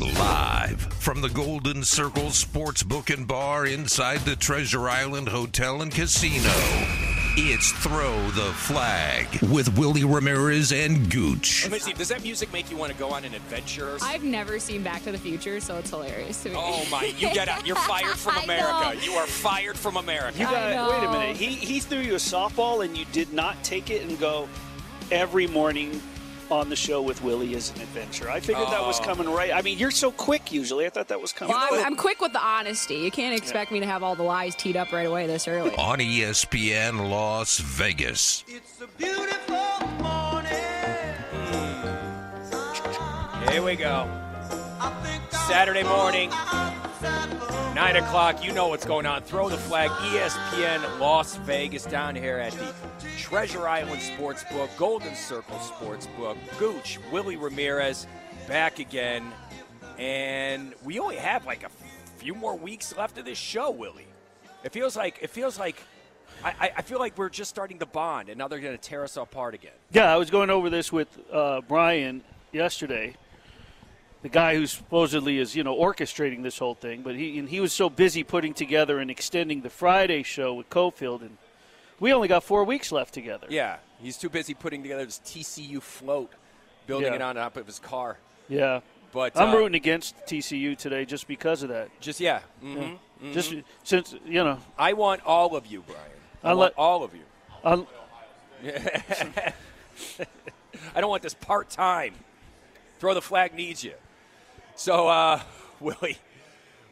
Live from the Golden Circle Sportsbook and Bar inside the Treasure Island Hotel and Casino. It's Throw the Flag with Willie Ramirez and Gooch. Let me see. Does that music make you want to go on an adventure? I've never seen Back to the Future, so it's hilarious to me. Oh my! You get out. You're fired from America. You are fired from America. You I got wait a minute. He he threw you a softball and you did not take it and go every morning on the show with Willie is an adventure. I figured that was Oh. coming right. I mean, you're so quick usually. I thought that was coming. Well, I'm, I'm quick with the honesty. You can't expect me to have all the lies teed up right away this early. On ESPN Las Vegas. It's a beautiful morning. Here we go. I think I'll Saturday morning, nine o'clock. You know what's going on. Throw the flag. ESPN Las Vegas down here at the Treasure Island Sportsbook, Golden Circle Sportsbook. Gooch, Willie Ramirez, back again, and we only have like a few more weeks left of this show, Willie. It feels like it feels like. I, I- feel like we're just starting to bond, and now they're going to tear us apart again. Yeah, I was going over this with uh, Brian yesterday. The guy who supposedly is, you know, orchestrating this whole thing, but he and he was so busy putting together and extending the Friday show with Cofield, and we only got four weeks left together. Yeah, he's too busy putting together this TCU float, building Yeah. it on top of his car. Yeah. But I'm uh, rooting against TCU today just because of that. Just yeah, hmm Just since you know, I want all of you, Brian. I I'll want all of you. I don't want this part time. Throw the flag needs you. So, uh, Willie,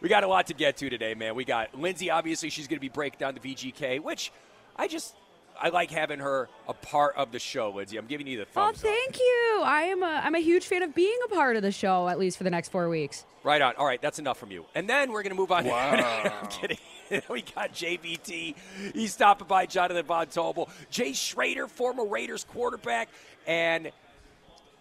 we got a lot to get to today, man. We got Lindsay. Obviously, she's going to be breaking down the VGK, which I just I like having her a part of the show, Lindsay. I'm giving you the Oh, thumbs up. thank you. I am a I'm a huge fan of being a part of the show at least for the next four weeks. Right on. All right, that's enough from you. And then we're going to move on. Wow. I'm kidding. we got JVT. He's stopping by Jonathan Von Tobel. Jay Schroeder, former Raiders quarterback, and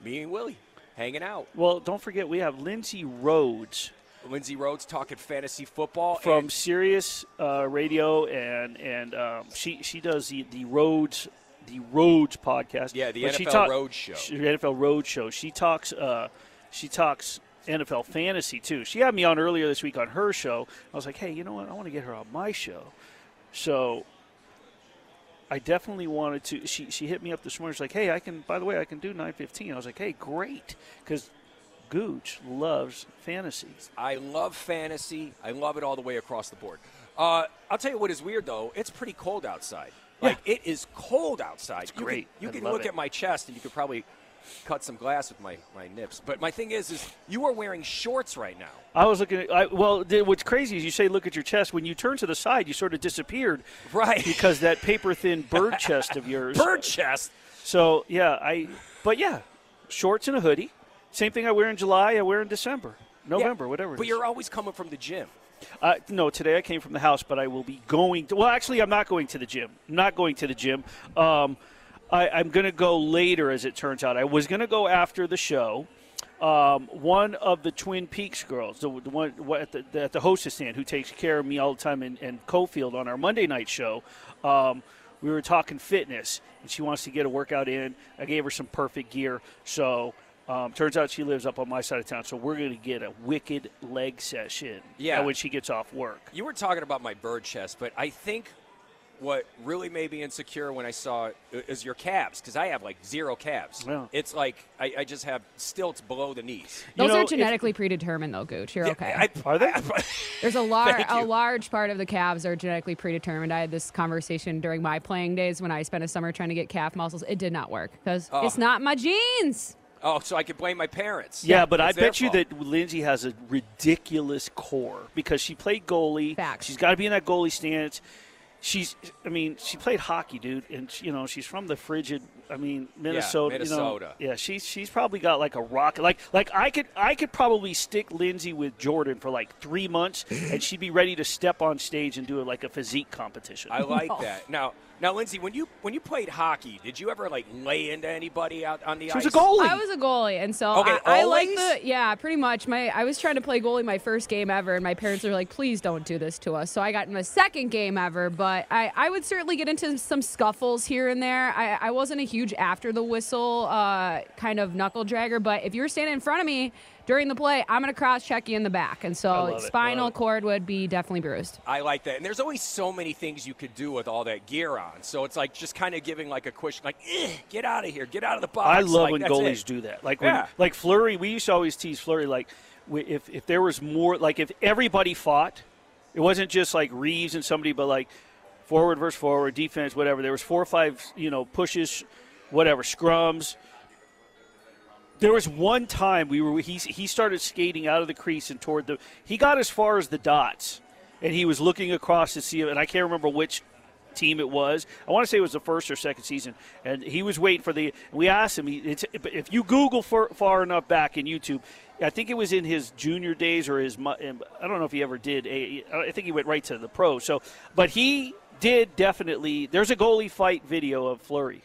me and Willie hanging out. well, don't forget we have Lindsay Rhodes Lindsay Rhodes talking fantasy football. from Sirius uh, Radio, and and um, she she does the the Rhodes the Rhodes podcast. Yeah, the But she NFL talk- Rhodes show. she- The NFL Rhodes show. She talks. Uh, she talks. NFL fantasy too. She had me on earlier this week on her show. I was like, hey, you know what? I want to get her on my show. So I definitely wanted to. She she hit me up this morning. She's like, hey, I can. By the way, I can do nine fifteen. I was like, hey, great, because Gooch loves fantasy. I love fantasy. I love it all the way across the board. Uh, I'll tell you what is weird though. It's pretty cold outside. Like it is cold outside. You great. Can, you I can look it. at my chest and you could probably cut some glass with my, my nips. But my thing is, is you are wearing shorts right now. I was looking at. I, well, the, what's crazy is you say look at your chest. When you turn to the side, you sort of disappeared. Right. Because that paper thin bird chest of yours. Bird chest. So yeah, I. But yeah, shorts and a hoodie. Same thing I wear in July. I wear in December, November, Yeah, whatever. But you're always coming from the gym. Uh, no, today I came from the house, but I will be going. To, well, actually, I'm not going to the gym. I'm not going to the gym. Um, I, I'm going to go later, as it turns out. I was going to go after the show. Um, one of the Twin Peaks girls, the, the one at, the, at the hostess stand, who takes care of me all the time, in, in Cofield on our Monday night show. Um, we were talking fitness, and she wants to get a workout in. I gave her some perfect gear, so. Um, turns out she lives up on my side of town, so we're going to get a wicked leg session. Yeah. when she gets off work. You were talking about my bird chest, but I think what really made me insecure when I saw it is your calves, because I have like zero calves. Yeah. It's like I, I just have stilts below the knees. You Those know, are if- genetically predetermined though, Gooch. You're okay. I- Are they? There's a large a large part of the calves are genetically predetermined. I had this conversation during my playing days when I spent a summer trying to get calf muscles. It did not work because Oh. it's not my genes. Oh, so I could blame my parents. Yeah, but I It's their bet you that Lindsay has a ridiculous core because she played goalie. Facts. She's got to be in that goalie stance. She's, I mean, she played hockey, dude, and you know she's from the frigid. I mean, Minnesota. Minnesota. You know, yeah, she's she's probably got like a rocket. Like like I could I could probably stick Lindsay with Jordan for like three months, and she'd be ready to step on stage and do it like a physique competition. I like No. that. Now, now, Lindsay, when you when you played hockey, did you ever like lay into anybody out on the she ice? was a goalie. I was a goalie, and so Okay, I, I like the yeah, pretty much. My I was trying to play goalie my first game ever, and my parents were like, "Please don't do this to us." So I got in my second game ever, but I, I would certainly get into some scuffles here and there. I, I wasn't a huge after the whistle uh, kind of knuckle dragger, but if you were standing in front of me during the play, I'm going to cross check you in the back. And so love it. I spinal cord would be definitely bruised. I like that. And there's always so many things you could do with all that gear on. So it's like just kind of giving like a question, like, get out of here, get out of the box. I love Like, when goalies it. do that. Like when, Yeah. like Fleury, we used to always tease Fleury like if if there was more, like if everybody fought, it wasn't just like Reaves and somebody, but like forward versus forward, defense, whatever. There was four or five, you know, pushes, whatever, scrums. There was one time we were he he started skating out of the crease and toward the he got as far as the dots, and he was looking across to see and I can't remember which team it was. I want to say it was the first or second season, and he was waiting for the. We asked him. If you Google for, far enough back in YouTube, I think it was in his junior days or his. I don't know if he ever did. I think he went right to the pros. So, but he did definitely. There's a goalie fight video of Fleury.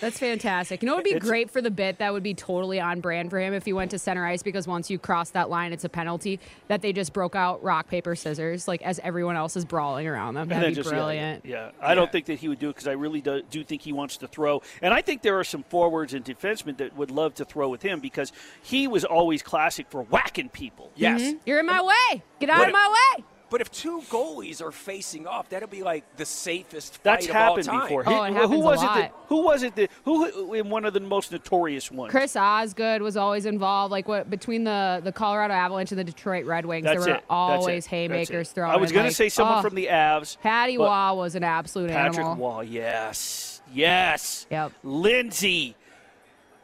That's fantastic. You know, it would be It's- great for the bit. That would be totally on brand for him if he went to center ice because once you cross that line, it's a penalty. That they just broke out rock paper scissors, like as everyone else is brawling around them. That'd be just- brilliant. Yeah, I don't think that he would do it because I really do, do think he wants to throw. And I think there are some forwards and defensemen that would love to throw with him because he was always classic for whacking people. Yes. Mhm. You're in my way. Get out But of my way. But if two goalies are facing off, that'll be like the safest fight That's of happened all time. before. Oh, it who happens a was it? That, who was it? That, who in one of the most notorious ones? Chris Osgood was always involved. Like what between the the Colorado Avalanche and the Detroit Red Wings, That's there were it. Always. That's haymakers it. thrown. I was going to to say someone oh. from the Avs. Patty but- Waugh was an absolute Patrick animal. Wall. Yes, yes. Yep. Lindsay.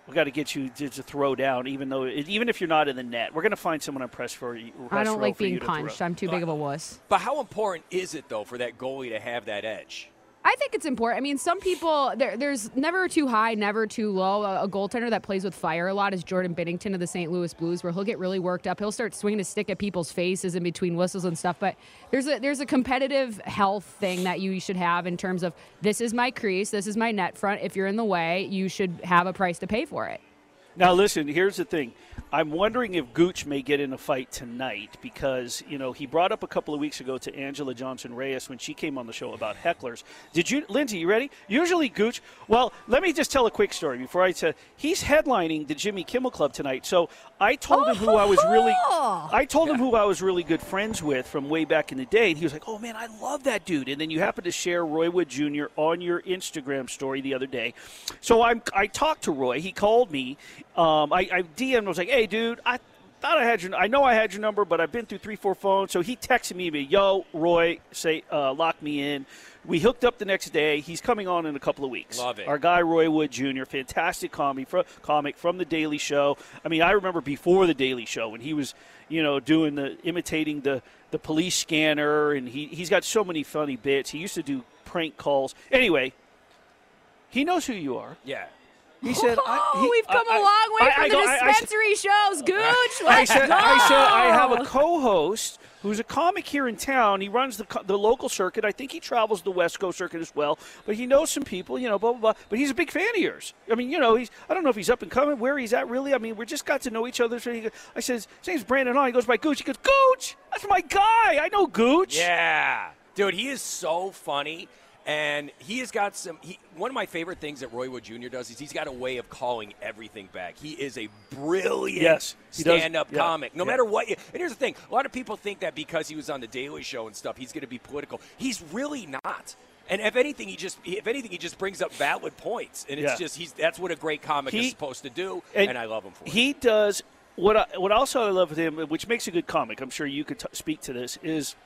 We got to get you to, to throw down, even though even if you're not in the net, we're going to find someone on press for you. I don't like being punched. throw. I'm too big of a wuss. But how important is it though for that goalie to have that edge? I think it's important. I mean, some people there, there's never too high, never too low. A, a goaltender that plays with fire a lot is Jordan Binnington of the St. Louis Blues, where he'll get really worked up. He'll start swinging a stick at people's faces in between whistles and stuff. But there's a there's a competitive health thing that you should have in terms of this is my crease, this is my net front. If you're in the way, you should have a price to pay for it. Now, listen, here's the thing. I'm wondering if Gooch may get in a fight tonight because, you know, he brought up a couple of weeks ago to Anjelah Johnson Reyes when she came on the show about hecklers. Did you, Lindsay, you ready? Usually Gooch, well, let me just tell a quick story before I say, he's headlining the Jimmy Kimmel Club tonight. So I told him who I was really, oh, I told him who I was really good friends with from way back in the day. And he was like, oh man, I love that dude. And then you happen to share Roy Wood Jr. on your Instagram story the other day. So I'm, I talked to Roy. He called me. Um, I, I DM'd and was like, hey, dude, I thought I had your, I know I had your number, but I've been through three, four phones. So he texted me, yo, Roy, say, uh, lock me in. We hooked up the next day. He's coming on in a couple of weeks. Love it. Our guy Roy Wood Jr., fantastic comic from, comic from the Daily Show. I mean, I remember before the Daily Show when he was, you know, doing the imitating the the police scanner, and he he's got so many funny bits. He used to do prank calls. Anyway, he knows who you are. Yeah. He said, I, Oh, he- we've come I- a long way I- from I the go- I- I dispensary shows, Gooch. I Let's said, go. I said, I have a co-host who's a comic here in town. He runs the the local circuit. I think he travels the West Coast circuit as well. But he knows some people, you know, blah blah blah. But he's a big fan of yours. I mean, you know, he's I don't know if he's up and coming, where he's at really. I mean, we just got to know each other. So he, I said, his name's Brandon Hall. He goes by Gooch. He goes, Gooch, that's my guy. I know Gooch. Yeah. Dude, he is so funny. And he has got some. He, one of my favorite things that Roy Wood Jr. does is he's got a way of calling everything back. He is a brilliant Yes, stand-up Yeah, comic. No yeah. matter what. You, and here's the thing: a lot of people think that because he was on the Daily Show and stuff, he's going to be political. He's really not. And if anything, he just if anything, he just brings up valid points. And it's Yeah. just he's that's what a great comic He- is supposed to do. And, I love him for it. He does what. I, what also I love with him, which makes a good comic. I'm sure you could t- speak to this. Is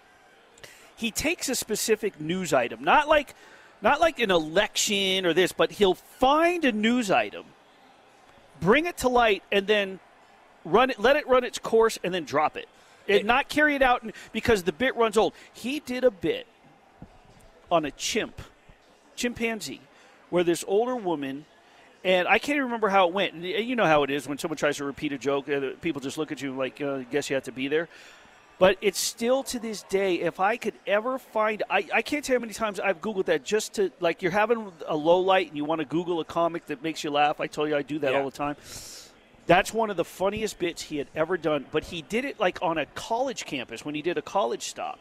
he takes a specific news item, not like not like an election or this, but he'll find a news item, bring it to light, and then run it, let it run its course, and then drop it. And not carry it out because the bit runs old. He did a bit on a chimp, chimpanzee, where this older woman, and I can't even remember how it went. You know how it is when someone tries to repeat a joke, uh, people just look at you like, uh, I guess you have to be there. But it's still to this day, if I could ever find, I, I can't tell you how many times I've Googled that just to, like, you're having a low light and you want to Google a comic that makes you laugh. I told you I do that Yeah. all the time. That's one of the funniest bits he had ever done. But he did it like on a college campus when he did a college stop.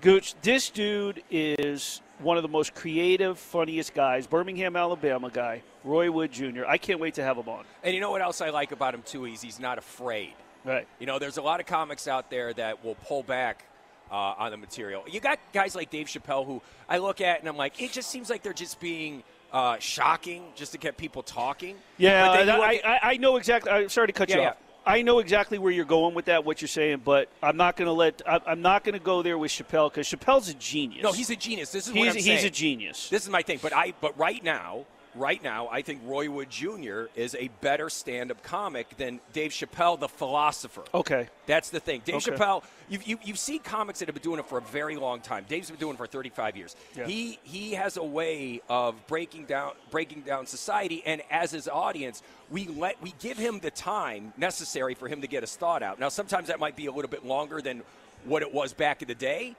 Gooch, this dude is one of the most creative, funniest guys. Birmingham, Alabama guy, Roy Wood Jr. I can't wait to have him on. And you know what else I like about him too? He's he's not afraid. Right. You know, there's a lot of comics out there that will pull back uh, on the material. You got guys like Dave Chappelle who I look at and I'm like, it just seems like they're just being uh, shocking just to get people talking. Yeah, But then I, I, I know exactly. I'm sorry to cut Yeah, you yeah. off. I know exactly where you're going with that, what you're saying, but I'm not going to let. I'm not going to go there with Chappelle because Chappelle's a genius. no, he's a genius. This is what he's, I'm he's saying. a genius. This is my thing. But I but right now, right now, I think Roy Wood Jr. is a better stand-up comic than Dave Chappelle, the philosopher. okay. That's the thing. Dave Okay. Chappelle, you've, you, you've seen comics that have been doing it for a very long time. Dave's been doing it for 35 years. Yeah. He he has a way of breaking down breaking down society, and as his audience, we let we give him the time necessary for him to get his thought out. Now, sometimes that might be a little bit longer than what it was back in the day,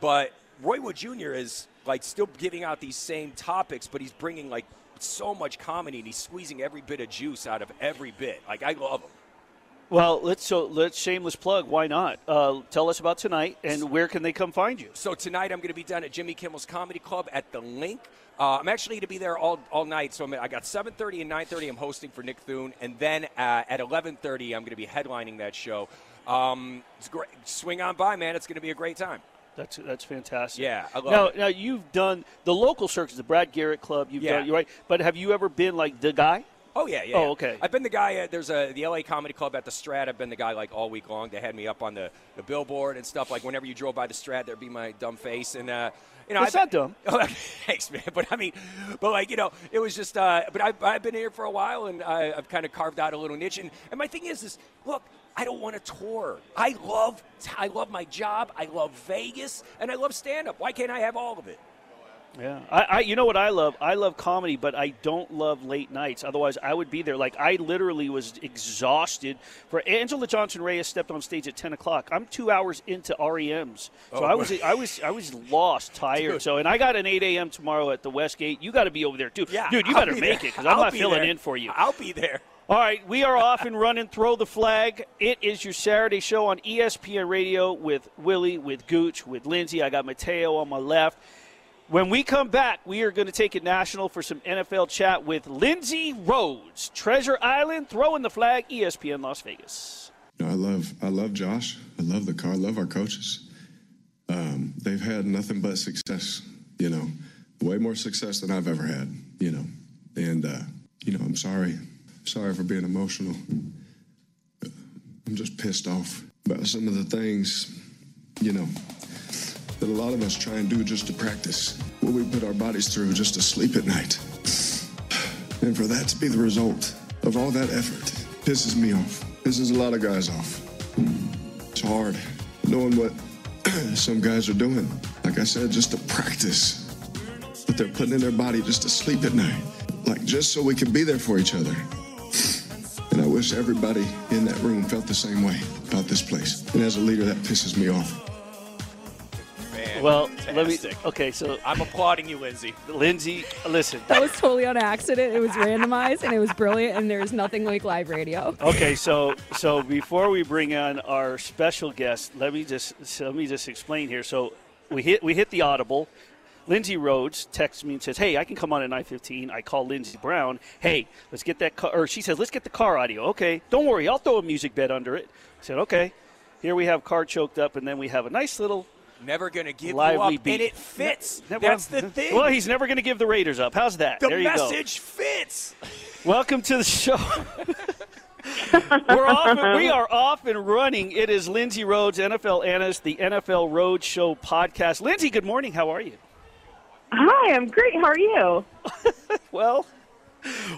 but Roy Wood Jr. is like still giving out these same topics, but he's bringing like so much comedy, and he's squeezing every bit of juice out of every bit. Like I love him. Well, let's so let's shameless plug. Why not? Uh, tell us about tonight and where can they come find you? So tonight I'm going to be down at Jimmy Kimmel's Comedy Club at the Link. Uh, I'm actually going to be there all, all night. So I'm, I got 7:30 and 9:30. I'm hosting for Nick Thune, and then uh, at 11:30 I'm going to be headlining that show. Um, it's great. Swing on by, man. It's going to be a great time. That's that's fantastic. Yeah, I love now, it. now you've done the local circus, the Brad Garrett Club. You've Yeah. done right, but have you ever been like the guy? Oh yeah, yeah. Oh, yeah. okay. I've been the guy. At, there's a the LA Comedy Club at the Strat. I've been the guy like all week long. They had me up on the, the billboard and stuff. Like whenever you drove by the Strat, there'd be my dumb face and. Uh, you know, I've- not dumb. Oh, Thanks, man. But I mean, but like you know, it was just. Uh, but I've, I've been here for a while, and I, I've kind of carved out a little niche. And, and my thing is, is look, I don't want to tour. I love, I love my job. I love Vegas, and I love stand up. Why can't I have all of it? Yeah, I, I you know what I love? I love comedy, but I don't love late nights. Otherwise, I would be there. Like I literally was exhausted. For Anjelah Johnson Reyes stepped on stage at ten o'clock. I'm two hours into REM's, so Oh, I was I was I was lost, tired. Dude. So, and I got an eight a.m. tomorrow at the Westgate. You got to be over there too, Yeah, dude. You I'll better be make there. it because I'm I'll not be filling there. in for you. I'll be there. All right, we are off and running. Throw the flag. It is your Saturday show on ESPN Radio with Willie, with Gooch, with Lindsay. I got Mateo on my left. When we come back, we are going to take it national for some NFL chat with Lindsay Rhodes, Treasure Island, throwing the flag, ESPN Las Vegas. I love I love Josh. I love the car. I love our coaches. Um, they've had nothing but success. You know, way more success than I've ever had. You know, and uh, you know, I'm sorry, sorry for being emotional. I'm just pissed off about some of the things. You know, that a lot of us try and do just to practice what we put our bodies through just to sleep at night. And for that to be the result of all that effort pisses me off. Pisses a lot of guys off. It's hard knowing what some guys are doing. Like I said, just to practice what they're putting in their body just to sleep at night. Like just so we can be there for each other. And I wish everybody in that room felt the same way about this place. And as a leader, that pisses me off. Man, Well, let me. Okay, so I'm applauding you, Lindsay. Lindsay, listen. That was totally on accident. It was randomized and it was brilliant, and there's nothing like live radio. Okay, so so before we bring on our special guest, let me just so let me just explain here. So we hit we hit the audible. Lindsay Rhodes texts me and says, "Hey, I can come on at 9:15." I call Lindsey Brown. Hey, let's get that car. Or she says, "Let's get the Carr audio." Okay, don't worry, I'll throw a music bed under it. I said, "Okay." Here we have Carr choked up, and then we have a nice little Never gonna give you lively up, beat. and it fits. Ne- That's the thing. Well, he's never going to give the Raiders up. How's that? the there you go. message fits. Welcome to the show. We're off. and- we are off and running. It is Lindsay Rhodes, NFL analyst, the NFL Road Show podcast. Lindsay, good morning. How are you? Hi, I'm great. How are you? Well,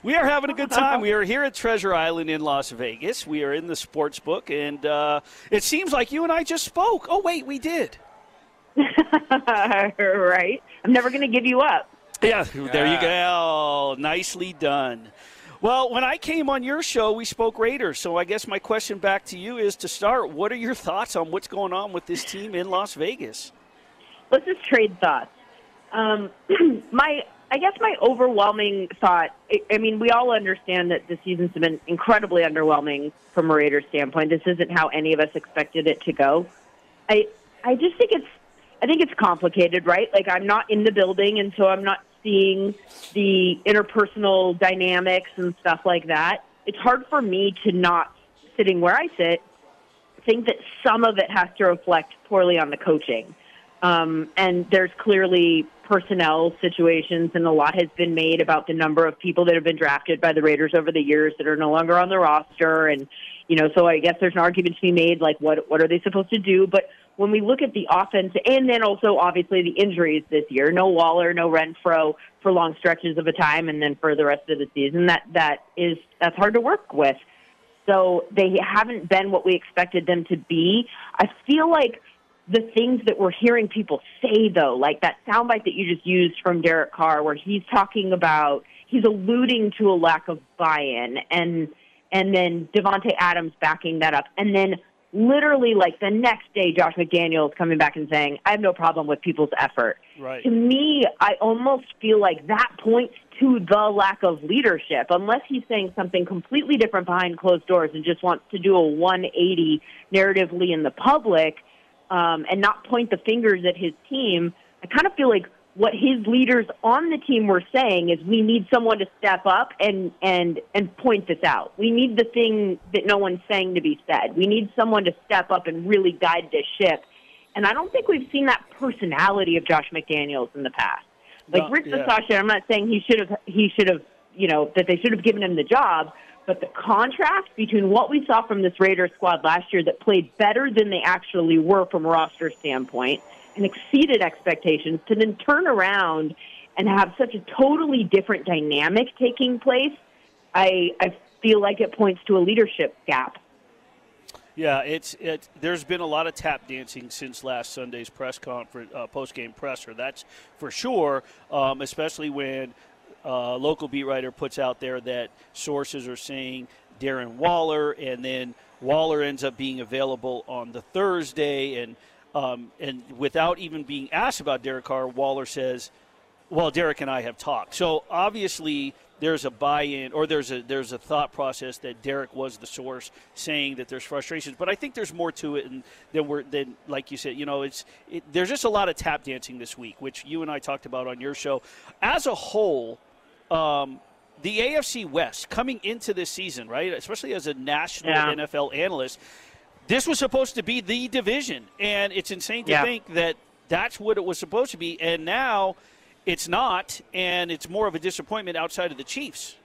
we are having a good time. We are here at Treasure Island in Las Vegas. We are in the sports book, and uh, it seems like you and I just spoke. Oh, wait, we did. right. I'm never going to give you up. Yeah, there you go. Nicely done. Well, when I came on your show, we spoke Raiders. So I guess my question back to you is to start, what are your thoughts on what's going on with this team in Las Vegas? Let's just trade thoughts. Um, my, I guess my overwhelming thought. I, I mean, we all understand that the season's been incredibly underwhelming from a Raiders standpoint. This isn't how any of us expected it to go. I, I just think it's I think it's complicated, right? Like I'm not in the building, and so I'm not seeing the interpersonal dynamics and stuff like that. It's hard for me to not sitting where I sit think that some of it has to reflect poorly on the coaching. Um, and there's clearly personnel situations, and a lot has been made about the number of people that have been drafted by the Raiders over the years that are no longer on the roster. And, you know, so I guess there's an argument to be made like, what, what are they supposed to do? But when we look at the offense, and then also obviously the injuries this year, no Waller, no Renfrow for long stretches of a time, and then for the rest of the season, that, that is, that's hard to work with. So they haven't been what we expected them to be. I feel like the things that we're hearing people say though, like that soundbite that you just used from Derek Carr, where he's talking about he's alluding to a lack of buy-in, and and then Davante Adams backing that up, and then literally like the next day, Josh McDaniels coming back and saying, "I have no problem with people's effort." Right. To me, I almost feel like that points to the lack of leadership, unless he's saying something completely different behind closed doors and just wants to do a 180 narratively in the public um, and not point the fingers at his team. I kind of feel like what his leaders on the team were saying is we need someone to step up and and and point this out. We need the thing that no one's saying to be said. We need someone to step up and really guide this ship. And I don't think we've seen that personality of Josh McDaniels in the past. Like No, Rick yeah. Bisaccia, I'm not saying he should have he should have you know that they should have given him the job, but the contrast between what we saw from this Raiders squad last year that played better than they actually were from a roster standpoint and exceeded expectations to then turn around and have such a totally different dynamic taking place, I I feel like it points to a leadership gap. Yeah, it's it. There's been a lot of tap dancing since last Sunday's press conference, uh, post game presser. That's for sure. Um, especially when uh, local beat writer puts out there that sources are saying Darren Waller, and then Waller ends up being available on the Thursday, and um, and without even being asked about Derek Carr, Waller says, well, Derek and I have talked. So obviously, there's a buy-in, or there's a there's a thought process that Derek was the source, saying that there's frustrations. But I think there's more to it, and than we're than like you said. You know, it's it, there's just a lot of tap dancing this week, which you and I talked about on your show. As a whole, um, the AFC West coming into this season, right? Especially as a national Yeah. NFL analyst, this was supposed to be the division, and it's insane to Yeah. think that that's what it was supposed to be, and now it's not, and it's more of a disappointment outside of the Chiefs.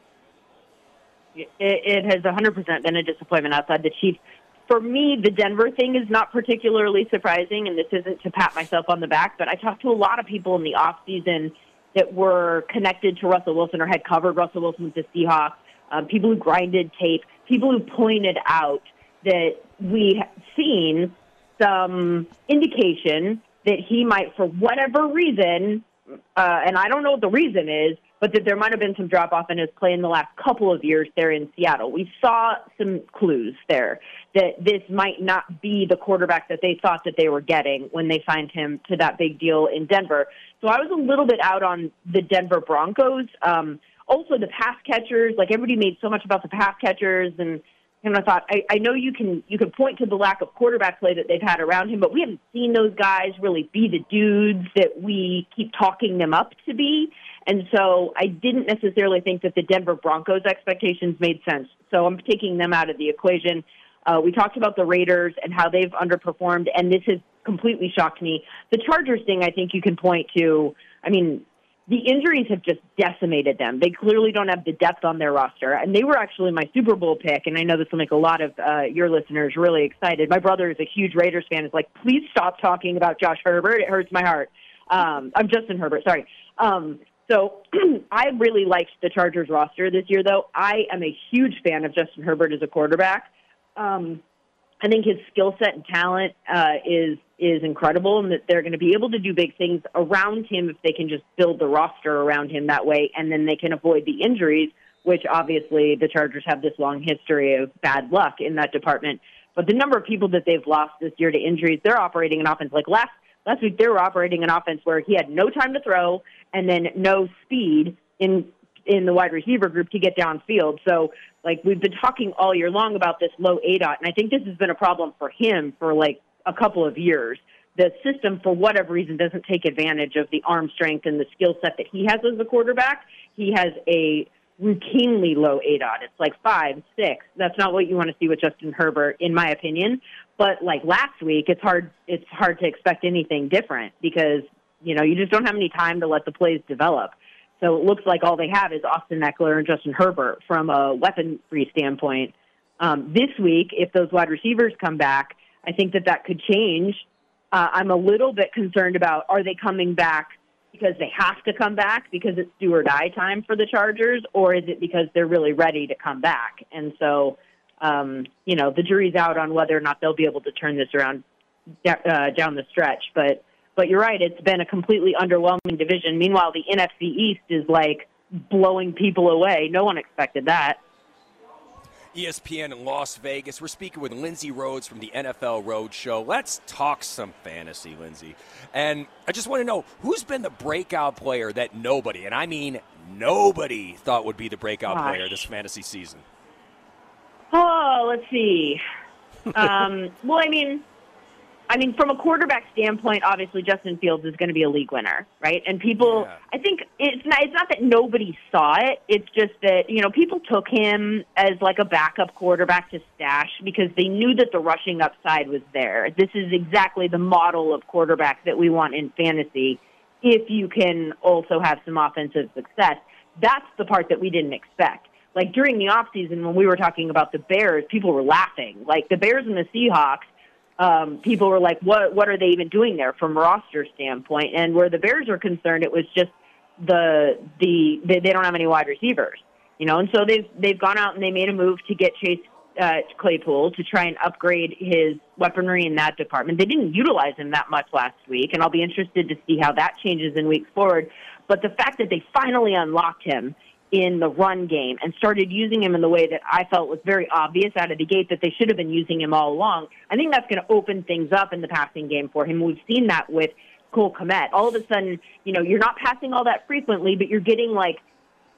It, it has 100% been a disappointment outside the Chiefs. For me, the Denver thing is not particularly surprising, and this isn't to pat myself on the back, but I talked to a lot of people in the offseason that were connected to Russell Wilson or had covered Russell Wilson with the Seahawks, um, people who grinded tape, people who pointed out that we have seen some indication that he might, for whatever reason, uh, and I don't know what the reason is, but that there might have been some drop off in his play in the last couple of years there in Seattle. We saw some clues there that this might not be the quarterback that they thought that they were getting when they signed him to that big deal in Denver. So I was a little bit out on the Denver Broncos. Um, also, the pass catchers, like everybody made so much about the pass catchers and and I thought, I, I know you can you can point to the lack of quarterback play that they've had around him, but we haven't seen those guys really be the dudes that we keep talking them up to be. And so I didn't necessarily think that the Denver Broncos expectations made sense. So I'm taking them out of the equation. Uh, we talked about the Raiders and how they've underperformed, and this has completely shocked me. The Chargers thing, I think you can point to. I mean, the injuries have just decimated them. They clearly don't have the depth on their roster, and they were actually my Super Bowl pick. And I know this will make a lot of uh, your listeners really excited. My brother is a huge Raiders fan. Is like, please stop talking about Josh Herbert. It hurts my heart. Um, I'm Justin Herbert. Sorry. Um, so I really liked the Chargers roster this year, though. I am a huge fan of Justin Herbert as a quarterback. Um, I think his skill set and talent uh, is is incredible, and that they're going to be able to do big things around him if they can just build the roster around him that way, and then they can avoid the injuries, which obviously the Chargers have this long history of bad luck in that department. But the number of people that they've lost this year to injuries, they're operating an offense like last last week. They were operating an offense where he had no time to throw and then no speed in in the wide receiver group to get downfield. So, like we've been talking all year long about this low ADOT, and I think this has been a problem for him for like a couple of years. the system, for whatever reason, doesn't take advantage of the arm strength and the skill set that he has as a quarterback. He has a routinely low ADOT. It's like five, six. That's not what you want to see with Justin Herbert, in my opinion. But like last week, it's hard. It's hard to expect anything different because you know you just don't have any time to let the plays develop. So it looks like all they have is Austin Ekeler and Justin Herbert from a weaponry standpoint. Um, this week, if those wide receivers come back, I think that that could change. Uh, I'm a little bit concerned about are they coming back because they have to come back because it's do or die time for the Chargers, or is it because they're really ready to come back? And so, um, you know, the jury's out on whether or not they'll be able to turn this around uh, down the stretch. But but you're right; it's been a completely underwhelming division. Meanwhile, the NFC East is like blowing people away. No one expected that. ESPN in Las Vegas. We're speaking with Lindsay Rhodes from the NFL Roadshow. Let's talk some fantasy, Lindsay. And I just want to know who's been the breakout player that nobody, and I mean nobody, thought would be the breakout Gosh. player this fantasy season? Oh, let's see. um, well, I mean, I mean, from a quarterback standpoint, obviously Justin Fields is going to be a league winner, right? And people, Yeah. I think it's not. It's not that nobody saw it. It's just that you know people took him as like a backup quarterback to stash because they knew that the rushing upside was there. This is exactly the model of quarterback that we want in fantasy. If you can also have some offensive success, that's the part that we didn't expect. Like during the offseason when we were talking about the Bears, people were laughing. Like the Bears and the Seahawks, um, people were like, "What? What are they even doing there from roster standpoint?" And where the Bears are concerned, it was just the the they, they don't have any wide receivers, you know. And so they've they've gone out and they made a move to get Chase uh, Claypool to try and upgrade his weaponry in that department. They didn't utilize him that much last week, and I'll be interested to see how that changes in weeks forward. But the fact that they finally unlocked him in the run game and started using him in the way that I felt was very obvious out of the gate that they should have been using him all along. I think that's going to open things up in the passing game for him. We've seen that with Cole Kmet. All of a sudden, you know, you're not passing all that frequently, but you're getting like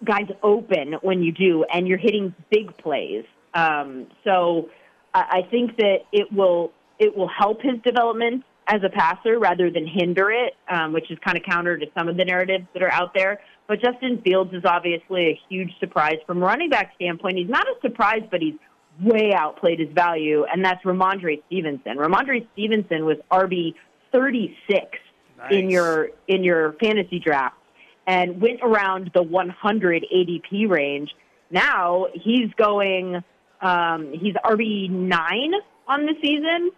guys open when you do, and you're hitting big plays. Um, so I, think that it will it will help his development as a passer rather than hinder it, um, which is kind of counter to some of the narratives that are out there. But Justin Fields is obviously a huge surprise from a running back standpoint. He's not a surprise, but he's way outplayed his value, and that's Rhamondre Stevenson. Rhamondre Stevenson was RB 36 in your in your fantasy draft and went around the 100 ADP range. Now he's going, um, he's RB nine on the season.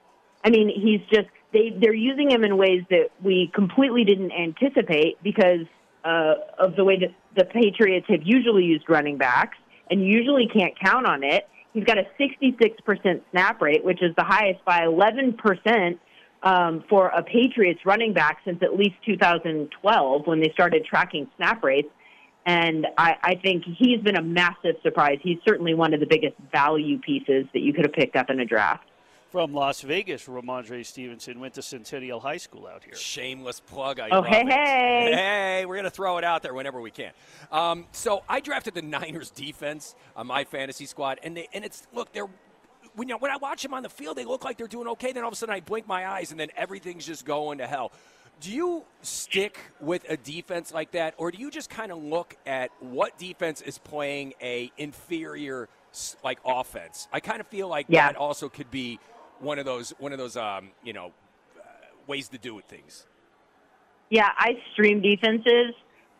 I mean, he's just they they're using him in ways that we completely didn't anticipate because uh, of the way that the Patriots have usually used running backs and usually can't count on it. He's got a 66% snap rate, which is the highest by 11% um, for a Patriots running back since at least 2012 when they started tracking snap rates. And I, I think he's been a massive surprise. He's certainly one of the biggest value pieces that you could have picked up in a draft. From Las Vegas, Rhamondre Stevenson went to Centennial High School out here. Shameless plug. I Oh, love hey, it. hey. Hey, we're going to throw it out there whenever we can. Um, so I drafted the Niners defense on my fantasy squad, and they, and it's look they're when you, when I watch them on the field, they look like they're doing okay. Then all of a sudden, I blink my eyes, and then everything's just going to hell. Do you stick with a defense like that, or do you just kind of look at what defense is playing a inferior like offense? I kind of feel like Yeah. that also could be one of those one of those um, you know uh, ways to do it things. Yeah, I stream defenses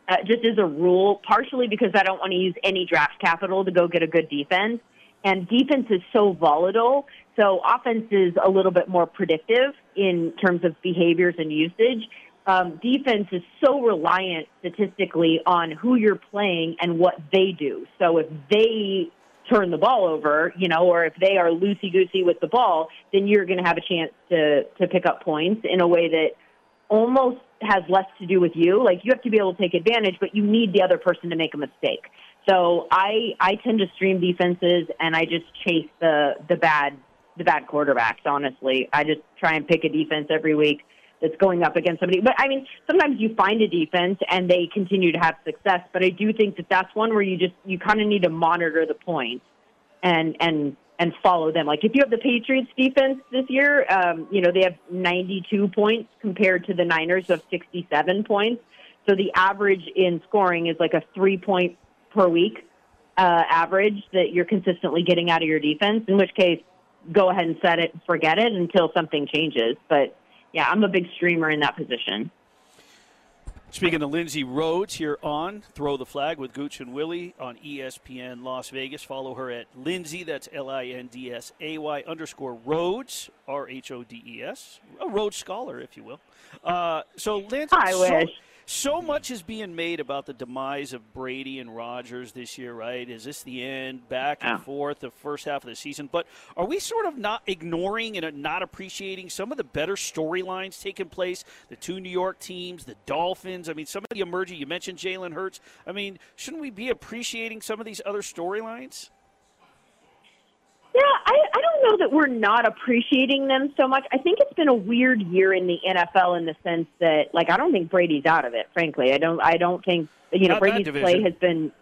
uh, just as a rule, partially because I don't want to use any draft capital to go get a good defense. And defense is so volatile, so offense is a little bit more predictive in terms of behaviors and usage. Um, defense is so reliant statistically on who you're playing and what they do. So if they turn the ball over, you know, or if they are loosey goosey with the ball, then you're going to have a chance to to pick up points in a way that almost has less to do with you. Like you have to be able to take advantage, but you need the other person to make a mistake. So I I tend to stream defenses and I just chase the the bad the bad quarterbacks. Honestly, I just try and pick a defense every week that's going up against somebody. But I mean, sometimes you find a defense and they continue to have success. But I do think that that's one where you just you kind of need to monitor the points and and and follow them. Like if you have the Patriots defense this year, um, you know they have 92 points compared to the Niners of 67 points. So the average in scoring is like a three point per week uh, average that you're consistently getting out of your defense. In which case, go ahead and set it forget it until something changes. But yeah, I'm a big streamer in that position. Speaking of Lindsay Rhodes here on Throw the Flag with Gooch and Willie on ESPN Las Vegas. Follow her at Lindsay, that's L I N D S A Y underscore Rhodes, R H O D E S, a Rhodes Scholar, if you will. Uh, so, Lindsay, I so, wish. So much is being made about the demise of Brady and Rodgers this year, right? Is this the end? Back and Yeah. forth the first half of the season. But are we sort of not ignoring and not appreciating some of the better storylines taking place? The two New York teams, the Dolphins. I mean, some of the emerging. You mentioned Jalen Hurts. I mean, shouldn't we be appreciating some of these other storylines? I, I don't know that we're not appreciating them so much. I think it's been a weird year in the NFL in the sense that, like, I don't think Brady's out of it. Frankly, I don't. I don't think you know Not Brady's play has been.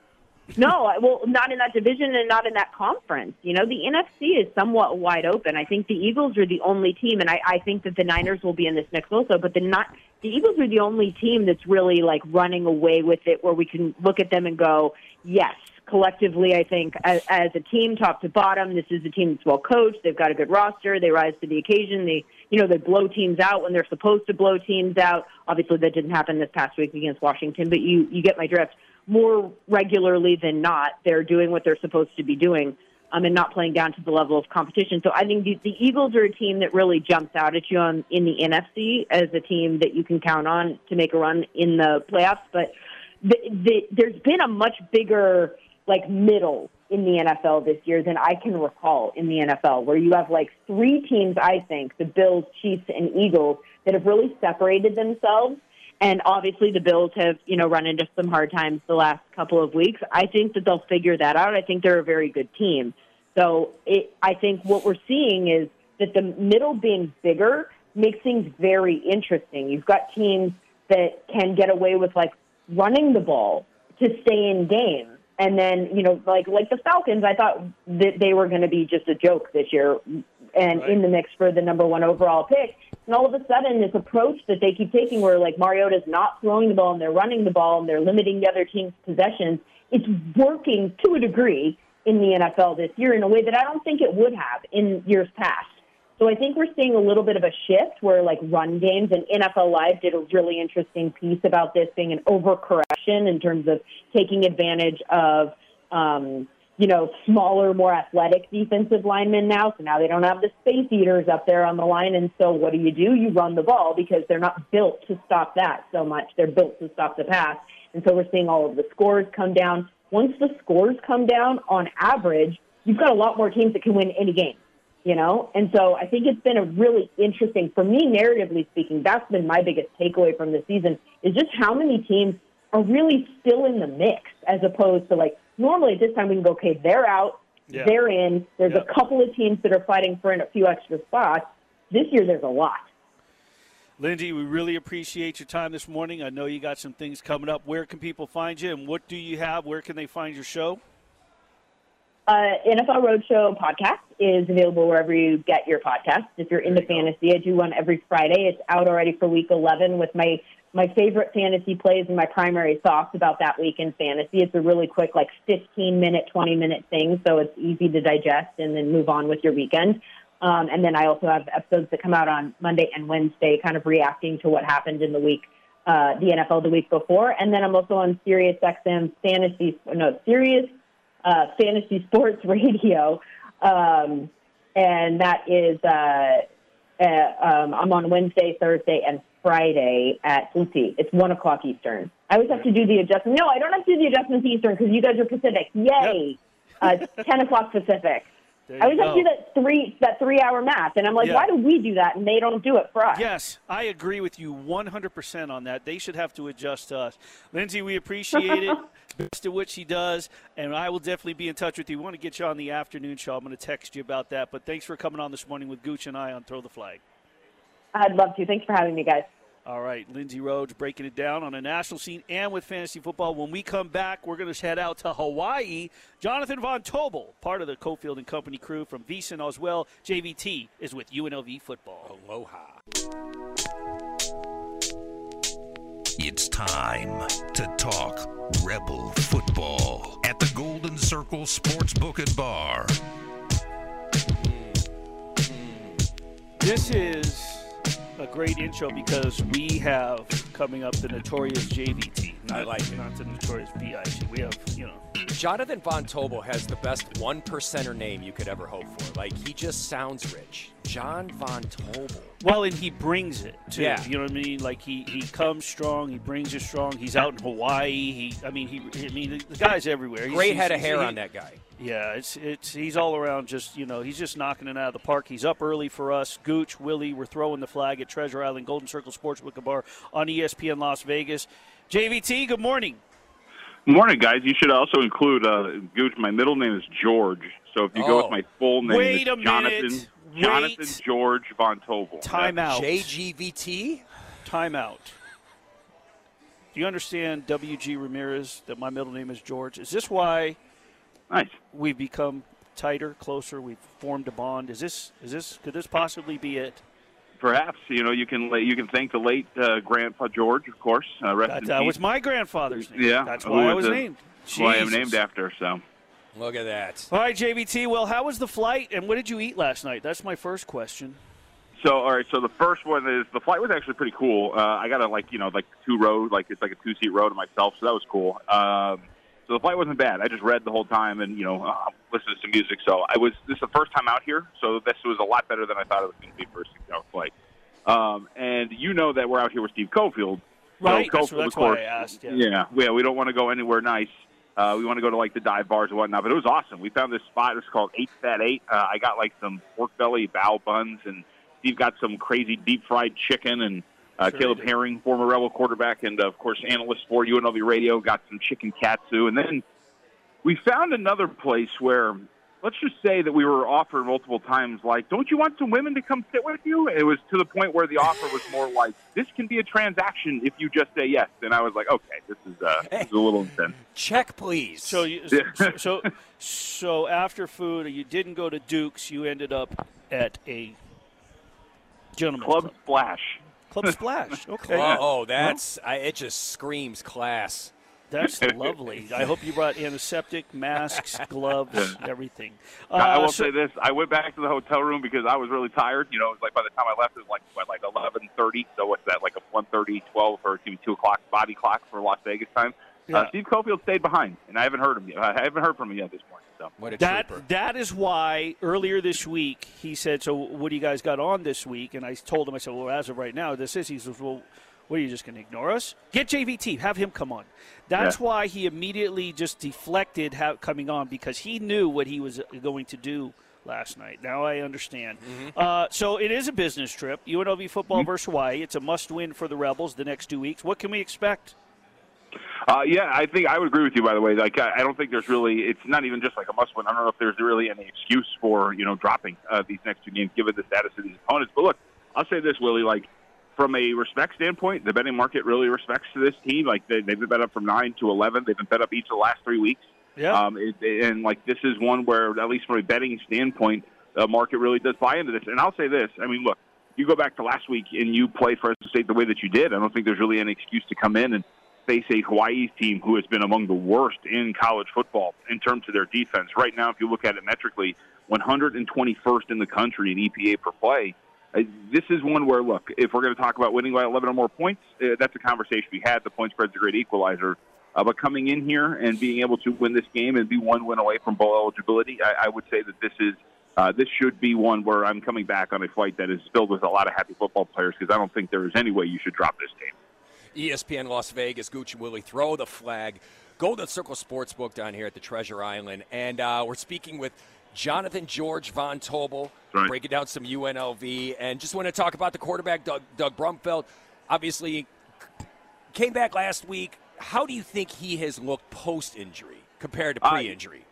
No, well, not in that division and not in that conference. You know, the NFC is somewhat wide open. I think the Eagles are the only team, and I, I think that the Niners will be in this mix also. But the not the Eagles are the only team that's really like running away with it, where we can look at them and go, yes, collectively, I think as, as a team, top to bottom, this is a team that's well coached. They've got a good roster. They rise to the occasion. They, you know, they blow teams out when they're supposed to blow teams out. Obviously, that didn't happen this past week against Washington, but you you get my drift. More regularly than not, they're doing what they're supposed to be doing. Um, and not playing down to the level of competition. So I think the, the Eagles are a team that really jumps out at you on in the NFC as a team that you can count on to make a run in the playoffs. But the, the, there's been a much bigger like middle in the NFL this year than I can recall in the NFL, where you have like three teams, I think, the Bills, Chiefs, and Eagles, that have really separated themselves. And obviously, the Bills have, you know, run into some hard times the last couple of weeks. I think that they'll figure that out. I think they're a very good team. So it, I think what we're seeing is that the middle being bigger makes things very interesting. You've got teams that can get away with like running the ball to stay in games. And then, you know, like like the Falcons, I thought that they were going to be just a joke this year and in the mix for the number one overall pick. And all of a sudden, this approach that they keep taking, where like Mariota's not throwing the ball and they're running the ball and they're limiting the other team's possessions, it's working to a degree in the NFL this year in a way that I don't think it would have in years past. So I think we're seeing a little bit of a shift where like run games and NFL Live did a really interesting piece about this being an overcorrection in terms of taking advantage of um, you know, smaller, more athletic defensive linemen now. So now they don't have the space eaters up there on the line. And so what do you do? You run the ball because they're not built to stop that so much. They're built to stop the pass. And so we're seeing all of the scores come down. Once the scores come down on average, you've got a lot more teams that can win any game, you know? And so I think it's been a really interesting, for me, narratively speaking, that's been my biggest takeaway from the season is just how many teams are really still in the mix as opposed to like, normally at this time we can go, okay, they're out, Yeah. they're in. There's Yeah. a couple of teams that are fighting for a few extra spots. This year there's a lot. Lindsay, we really appreciate your time this morning. I know you got some things coming up. Where can people find you, and what do you have? Where can they find your show? Uh, NFL Roadshow podcast is available wherever you get your podcasts. If you're into fantasy, I do one every Friday. It's out already for week 11 with my my favorite fantasy plays and my primary thoughts about that week in fantasy. It's a really quick, like 15 minute, 20 minute thing, so it's easy to digest and then move on with your weekend. Um, and then I also have episodes that come out on Monday and Wednesday, kind of reacting to what happened in the week, uh, the NFL the week before. And then I'm also on Sirius XM Fantasy, no, Sirius uh, Fantasy Sports Radio, um, and that is uh, uh, um, I'm on Wednesday, Thursday, and Friday at let's see, it's one o'clock Eastern. I always have to do the adjustment. No, I don't have to do the adjustments Eastern because you guys are Pacific. Yay! Uh, ten o'clock Pacific. I always have to do that three that three hour math, and I'm like, Yeah. why do we do that and they don't do it for us? Yes, I agree with you 100% on that. They should have to adjust to us. Lindsay, we appreciate it. Best of what she does, and I will definitely be in touch with you. We want to get you on the afternoon show. I'm going to text you about that. But thanks for coming on this morning with Gooch and I on Throw the Flag. I'd love to. Thanks for having me, guys. All right, Lindsay Rhodes breaking it down on a national scene and with fantasy football. When we come back, we're going to head out to Hawaii. Jonathan Von Tobel, part of the Cofield and Company crew from VSiN as well. JVT is with UNLV football. Aloha. It's time to talk Rebel football at the Golden Circle Sportsbook and Bar. This is a great intro because we have coming up the notorious JVT. I Not, like it. Not the notorious BIG. We have, you know. Jonathan Von Tobel has the best one percenter name you could ever hope for. Like he just sounds rich. John Von Tobel. Well, and he brings it too. Yeah. You know what I mean? Like he, he comes strong. He brings it strong. He's out in Hawaii. He, I mean, he, I mean, the, guy's everywhere. He's- Great head of hair he- on that guy. Yeah, it's it's he's all around. Just you know, he's just knocking it out of the park. He's up early for us. Gooch, Willie, we're throwing the flag at Treasure Island Golden Circle Sportsbook and Bar on ESPN Las Vegas. JVT, good morning. Morning, guys. You should also include uh, Gooch. My middle name is George, so if you go Oh. with my full name, Wait it's a Jonathan minute. Jonathan Wait. George Von Tobel. Timeout. JGVT. Time out. Do you understand, WG Ramirez, that my middle name is George? Is this why Nice. we've become tighter, closer? We've formed a bond. Is this is this could this possibly be it? Perhaps you know you can you can thank the late uh, Grandpa George, of course. Uh, rest That in uh, peace. was my grandfather's name. Yeah, that's why I was was the- named. who I am named after. So Look at that. All right, JVT. Well, how was the flight, and what did you eat last night? That's my first question. So all right, so the first one is the flight was actually pretty cool. Uh, I got a like you know like two row like it's like a two seat row to myself, so that was cool. Um, so the flight wasn't bad. I just read the whole time and you know uh, listened to some music. So I was this is the first time out here, so this was a lot better than I thought it was going to be for a six hour flight. Um, and you know that we're out here with Steve Cofield, Right. That's, Cofield, that's of course, why I asked. Yeah. yeah, yeah, we don't want to go anywhere nice. Uh, we want to go to like the dive bars and whatnot. But it was awesome. We found this spot. It's called Eight Fat Eight. Uh, I got like some pork belly bao buns, and Steve got some crazy deep fried chicken. And uh, Sure Caleb. Herring, former Rebel quarterback, and uh, of course analyst for UNLV Radio, got some chicken katsu. And then we found another place where. Let's just say that we were offered multiple times, like, don't you want some women to come sit with you? It was to the point where the offer was more like, this can be a transaction if you just say yes. And I was like, okay, this is, uh, this is a little intense. Check, please. So, you, so, so, so after food, you didn't go to Duke's. You ended up at a gentleman's Club club. Splash. Club Splash. Okay. oh, oh, that's I, it. Just screams class. That's lovely. I hope you brought antiseptic, masks, gloves, everything. Uh, I will so- say this: I went back to the hotel room because I was really tired. You know, it was like by the time I left, it was like what, like eleven thirty. So what's that? Like a one thirty, twelve, or excuse me, two o'clock body clock for Las Vegas time. Yeah. Uh, Steve Cofield stayed behind, and I haven't heard him yet. I haven't heard from him yet this morning. So What a That trooper. that is why earlier this week he said, "So what do you guys got on this week?" And I told him, I said, "Well, as of right now, this is." He says, "Well, what are you just going to ignore us? Get JVT, have him come on." That's Yeah. why he immediately just deflected ha- coming on because he knew what he was going to do last night. Now I understand. Uh, so it is a business trip. UNLV football versus Hawaii. It's a must-win for the Rebels the next two weeks. What can we expect? Uh, yeah, I think I would agree with you. By the way, like I, I don't think there's really. It's not even just like a must-win. I don't know if there's really any excuse for you know dropping uh, these next two games given the status of these opponents. But look, I'll say this, Willie. Like from a respect standpoint, the betting market really respects this team. Like they, they've been bet up from nine to eleven. They've been bet up each of the last three weeks. Yeah. Um, it, and like this is one where, at least from a betting standpoint, the market really does buy into this. And I'll say this: I mean, look, you go back to last week and you play Fresno State the way that you did. I don't think there's really any excuse to come in and face a Hawaii's team who has been among the worst in college football in terms of their defense. Right now, if you look at it metrically, 121st in the country in EPA per play. Uh, This is one where, look, if we're going to talk about winning by 11 or more points, uh, that's a conversation we had. The point spread's a great equalizer. Uh, but coming in here and being able to win this game and be one win away from bowl eligibility, I, I would say that this is uh, this should be one where I'm coming back on a flight that is filled with a lot of happy football players because I don't think there is any way you should drop this game. ESPN Las Vegas, Gucci Willie, throw the flag. Golden Circle Sportsbook down here at the Treasure Island. And uh, we're speaking with Jonathan George Von Tobel, Right. breaking down some UNLV. And just want to talk about the quarterback, Doug, Doug Brumfield. Obviously, came back last week. How do you think he has looked post injury compared to Uh, pre injury?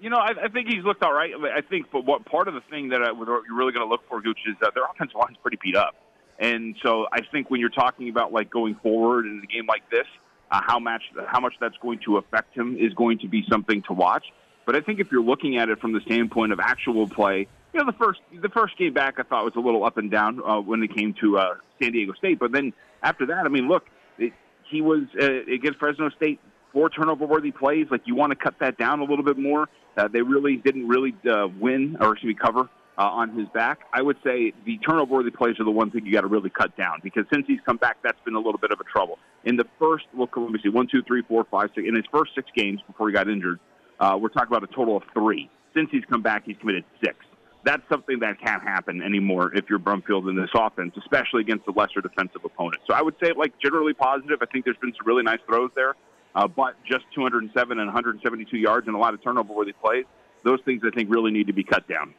You know, I, I think he's looked all right. I think, but what part of the thing that I, you're really going to look for, Gooch, is that their offensive line's pretty beat up. And so I think when you're talking about like going forward in a game like this, uh, how much how much that's going to affect him is going to be something to watch. But I think if you're looking at it from the standpoint of actual play, you know, the first the first game back I thought was a little up and down uh, when it came to uh, San Diego State. But then after that, I mean, look, it, he was uh, against Fresno State four turnover worthy plays. Like you want to cut that down a little bit more. Uh, they really didn't really uh, win or excuse me cover uh, on his back. I would say the turnover worthy plays are the one thing you got to really cut down because since he's come back, that's been a little bit of a trouble. In the first, look, let me see, one, two, three, four, five, six. In his first six games before he got injured, uh, we're talking about a total of three. Since he's come back, he's committed six. That's something that can't happen anymore if you're Brumfield in this offense, especially against a lesser defensive opponent. So I would say, like, generally positive. I think there's been some really nice throws there, uh, but just 207 and 172 yards and a lot of turnover-worthy plays. Those things I think really need to be cut down.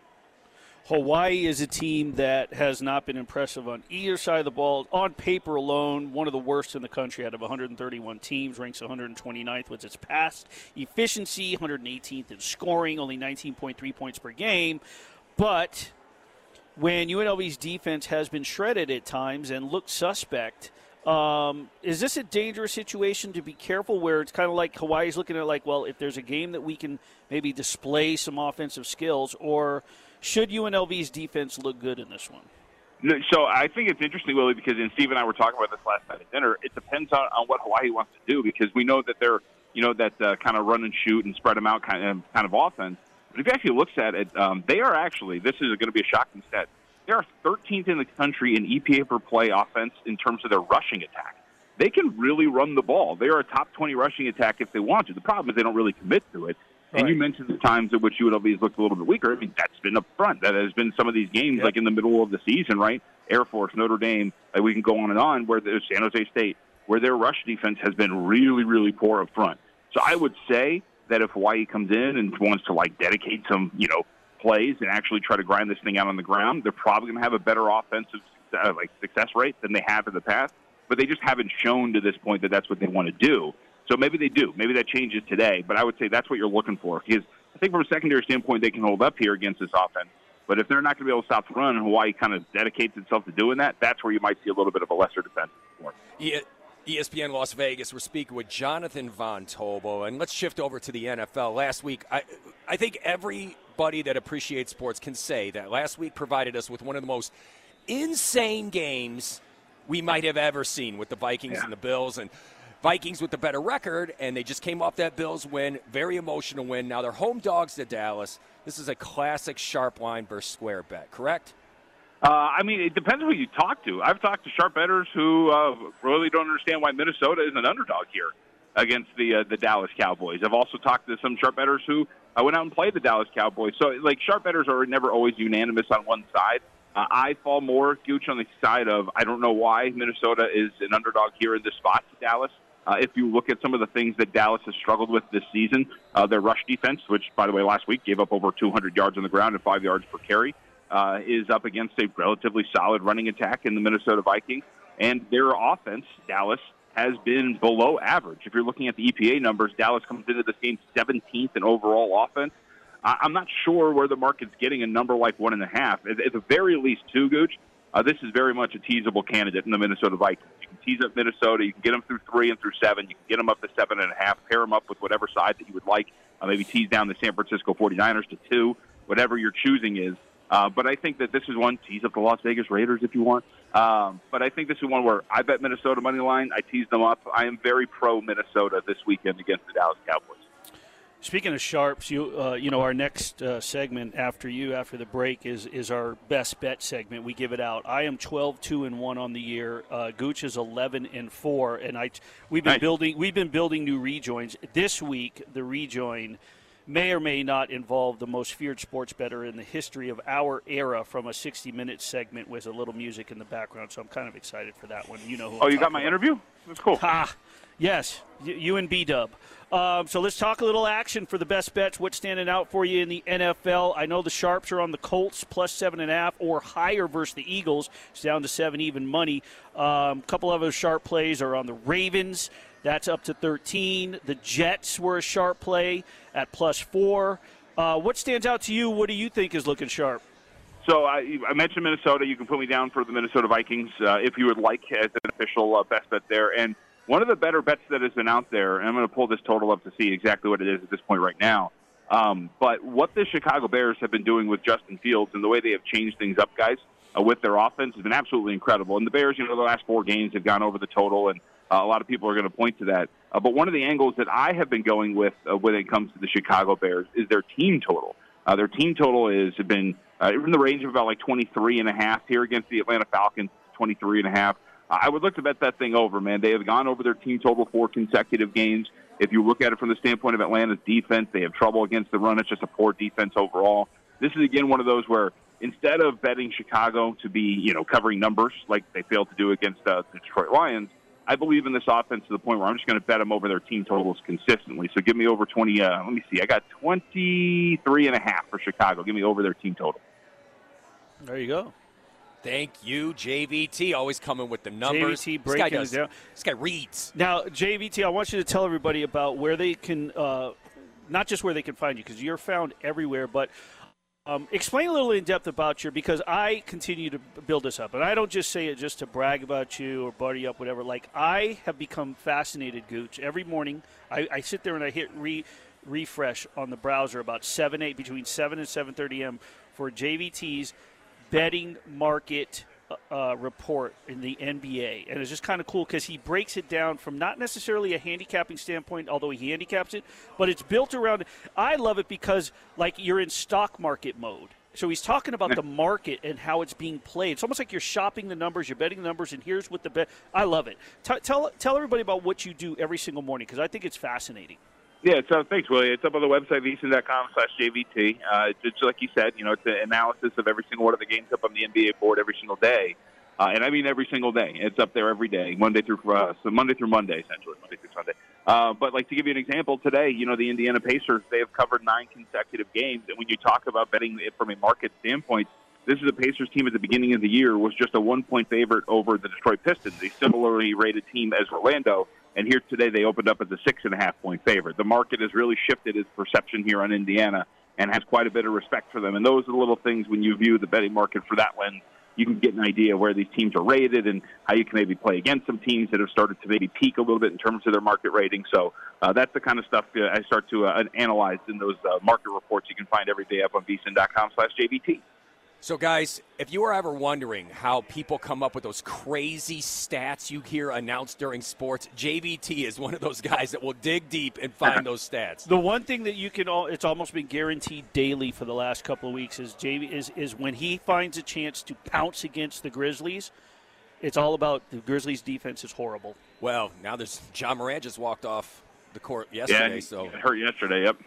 Hawaii is a team that has not been impressive on either side of the ball. On paper alone, one of the worst in the country out of 131 teams, ranks 129th with its past efficiency, 118th in scoring, only 19.3 points per game. But when UNLV's defense has been shredded at times and looked suspect, um, is this a dangerous situation to be careful where it's kind of like Hawaii's looking at like, well, if there's a game that we can maybe display some offensive skills, or should UNLV's defense look good in this one? So I think it's interesting, Willie, because and Steve and I were talking about this last night at dinner. It depends on, on what Hawaii wants to do because we know that they're, you know, that uh, kind of run and shoot and spread them out kind of kind of offense. But if you actually looks at it, um, they are actually this is going to be a shocking stat. They are 13th in the country in EPA per play offense in terms of their rushing attack. They can really run the ball. They are a top 20 rushing attack if they want to. The problem is they don't really commit to it. And you mentioned the times at which UNLV has looked a little bit weaker. I mean, that's been up front. That has been some of these games, like in the middle of the season, right? Air Force, Notre Dame, like we can go on and on, where there's San Jose State, where their rush defense has been really, really poor up front. So I would say that if Hawaii comes in and wants to like dedicate some, you know, plays and actually try to grind this thing out on the ground, they're probably going to have a better offensive uh, like success rate than they have in the past. But they just haven't shown to this point that that's what they want to do. So maybe they do. Maybe that changes today. But I would say that's what you're looking for because I think from a secondary standpoint they can hold up here against this offense. But if they're not going to be able to stop the run, and Hawaii kind of dedicates itself to doing that, that's where you might see a little bit of a lesser defense. E- ESPN Las Vegas. We're speaking with Jonathan Von Tobel, and let's shift over to the NFL. Last week, I, I think everybody that appreciates sports can say that last week provided us with one of the most insane games we might have ever seen with the Vikings and the Bills, and Vikings with the better record, and they just came off that Bills win, very emotional win. Now they're home dogs to Dallas. This is a classic sharp line versus square bet, correct? Uh, I mean, it depends who you talk to. I've talked to sharp bettors who uh, really don't understand why Minnesota is an underdog here against the uh, the Dallas Cowboys. I've also talked to some sharp bettors who uh, went out and played the Dallas Cowboys. So, like, sharp bettors are never always unanimous on one side. Uh, I fall more gooch on the side of I don't know why Minnesota is an underdog here in this spot to Dallas. Uh, if you look at some of the things that Dallas has struggled with this season, uh, their rush defense, which, by the way, last week gave up over 200 yards on the ground and five yards per carry, uh, is up against a relatively solid running attack in the Minnesota Vikings. And their offense, Dallas, has been below average. If you're looking at the EPA numbers, Dallas comes into this game 17th in overall offense. I- I'm not sure where the market's getting a number like one and a half. At, at the very least, two, Gooch. Uh, this is very much a teasable candidate in the Minnesota Vikings. You can tease up Minnesota. You can get them through three and through seven. You can get them up to seven and a half. Pair them up with whatever side that you would like. Uh, maybe tease down the San Francisco 49ers to two, whatever your choosing is. Uh, but I think that this is one tease up the Las Vegas Raiders if you want. Um, but I think this is one where I bet Minnesota money line. I tease them up. I am very pro Minnesota this weekend against the Dallas Cowboys. Speaking of sharps, you uh, you know our next uh, segment after you after the break is is our best bet segment. We give it out. I am 12 2 and 1 on the year. Uh, Gooch is 11 and 4 and I we've been Nice. building we've been building new rejoins. This week the rejoin may or may not involve the most feared sports bettor in the history of our era from a 60 minute segment with a little music in the background. So I'm kind of excited for that one. You know who Oh, I'm you got my about. interview? That's cool. Ah, yes, you and B Dub. Um, so let's talk a little action for the best bets. What's standing out for you in the NFL? I know the sharps are on the Colts plus seven and a half or higher versus the Eagles. It's down to seven even money. A um, couple other sharp plays are on the Ravens. That's up to 13. The Jets were a sharp play at plus four. Uh, what stands out to you? What do you think is looking sharp? So I, I mentioned Minnesota. You can put me down for the Minnesota Vikings uh, if you would like as an official uh, best bet there. And one of the better bets that has been out there, and I'm going to pull this total up to see exactly what it is at this point right now. Um, but what the Chicago Bears have been doing with Justin Fields and the way they have changed things up, guys, uh, with their offense has been absolutely incredible. And the Bears, you know, the last four games have gone over the total, and uh, a lot of people are going to point to that. Uh, but one of the angles that I have been going with uh, when it comes to the Chicago Bears is their team total. Uh, their team total is been uh, in the range of about like 23 and a half here against the Atlanta Falcons, 23 and a half. I would look to bet that thing over, man. They have gone over their team total four consecutive games. If you look at it from the standpoint of Atlanta's defense, they have trouble against the run. It's just a poor defense overall. This is again one of those where instead of betting Chicago to be, you know, covering numbers like they failed to do against uh, the Detroit Lions, I believe in this offense to the point where I'm just going to bet them over their team totals consistently. So give me over 20. Uh, let me see. I got 23 and a half for Chicago. Give me over their team total. There you go. Thank you, JVT. Always coming with the numbers. JVT this guy breaking does. down. This guy reads. Now, JVT, I want you to tell everybody about where they can, uh, not just where they can find you, because you're found everywhere, but um, explain a little in depth about your, because I continue to build this up, and I don't just say it just to brag about you or buddy up, whatever. Like, I have become fascinated, Gooch. Every morning, I, I sit there and I hit re, refresh on the browser about 7, 8, between 7 and 7.30 a.m. for JVT's betting market uh, report in the NBA, and it's just kind of cool because he breaks it down from not necessarily a handicapping standpoint, although he handicaps it, but it's built around. I love it because like you're in stock market mode. So he's talking about the market and how it's being played. It's almost like you're shopping the numbers, you're betting the numbers, and here's what the bet. I love it. T- tell tell everybody about what you do every single morning because I think it's fascinating. Yeah, so thanks, Willie. It's up on the website, vsin.com slash JVT. Uh, just like you said, you know, it's an analysis of every single one of the games up on the NBA board every single day. Uh, and I mean every single day. It's up there every day, Monday through uh, so Monday through Monday, essentially, Monday through Sunday. Uh, but like to give you an example, today, you know, the Indiana Pacers they have covered nine consecutive games, and when you talk about betting it from a market standpoint, this is a Pacers team at the beginning of the year was just a one point favorite over the Detroit Pistons, a similarly rated team as Orlando. And here today, they opened up as a six and a half point favorite. The market has really shifted its perception here on Indiana and has quite a bit of respect for them. And those are the little things when you view the betting market for that lens, you can get an idea of where these teams are rated and how you can maybe play against some teams that have started to maybe peak a little bit in terms of their market rating. So uh, that's the kind of stuff uh, I start to uh, analyze in those uh, market reports you can find every day up on vsin.com slash JVT. So, guys, if you are ever wondering how people come up with those crazy stats you hear announced during sports, JVT is one of those guys that will dig deep and find those stats. The one thing that you can all it's almost been guaranteed daily for the last couple of weeks is JV is is when he finds a chance to pounce against the Grizzlies, it's all about the Grizzlies defense is horrible. Well, now there's Ja Morant just walked off the court yesterday, yeah, so it hurt yesterday. Yep.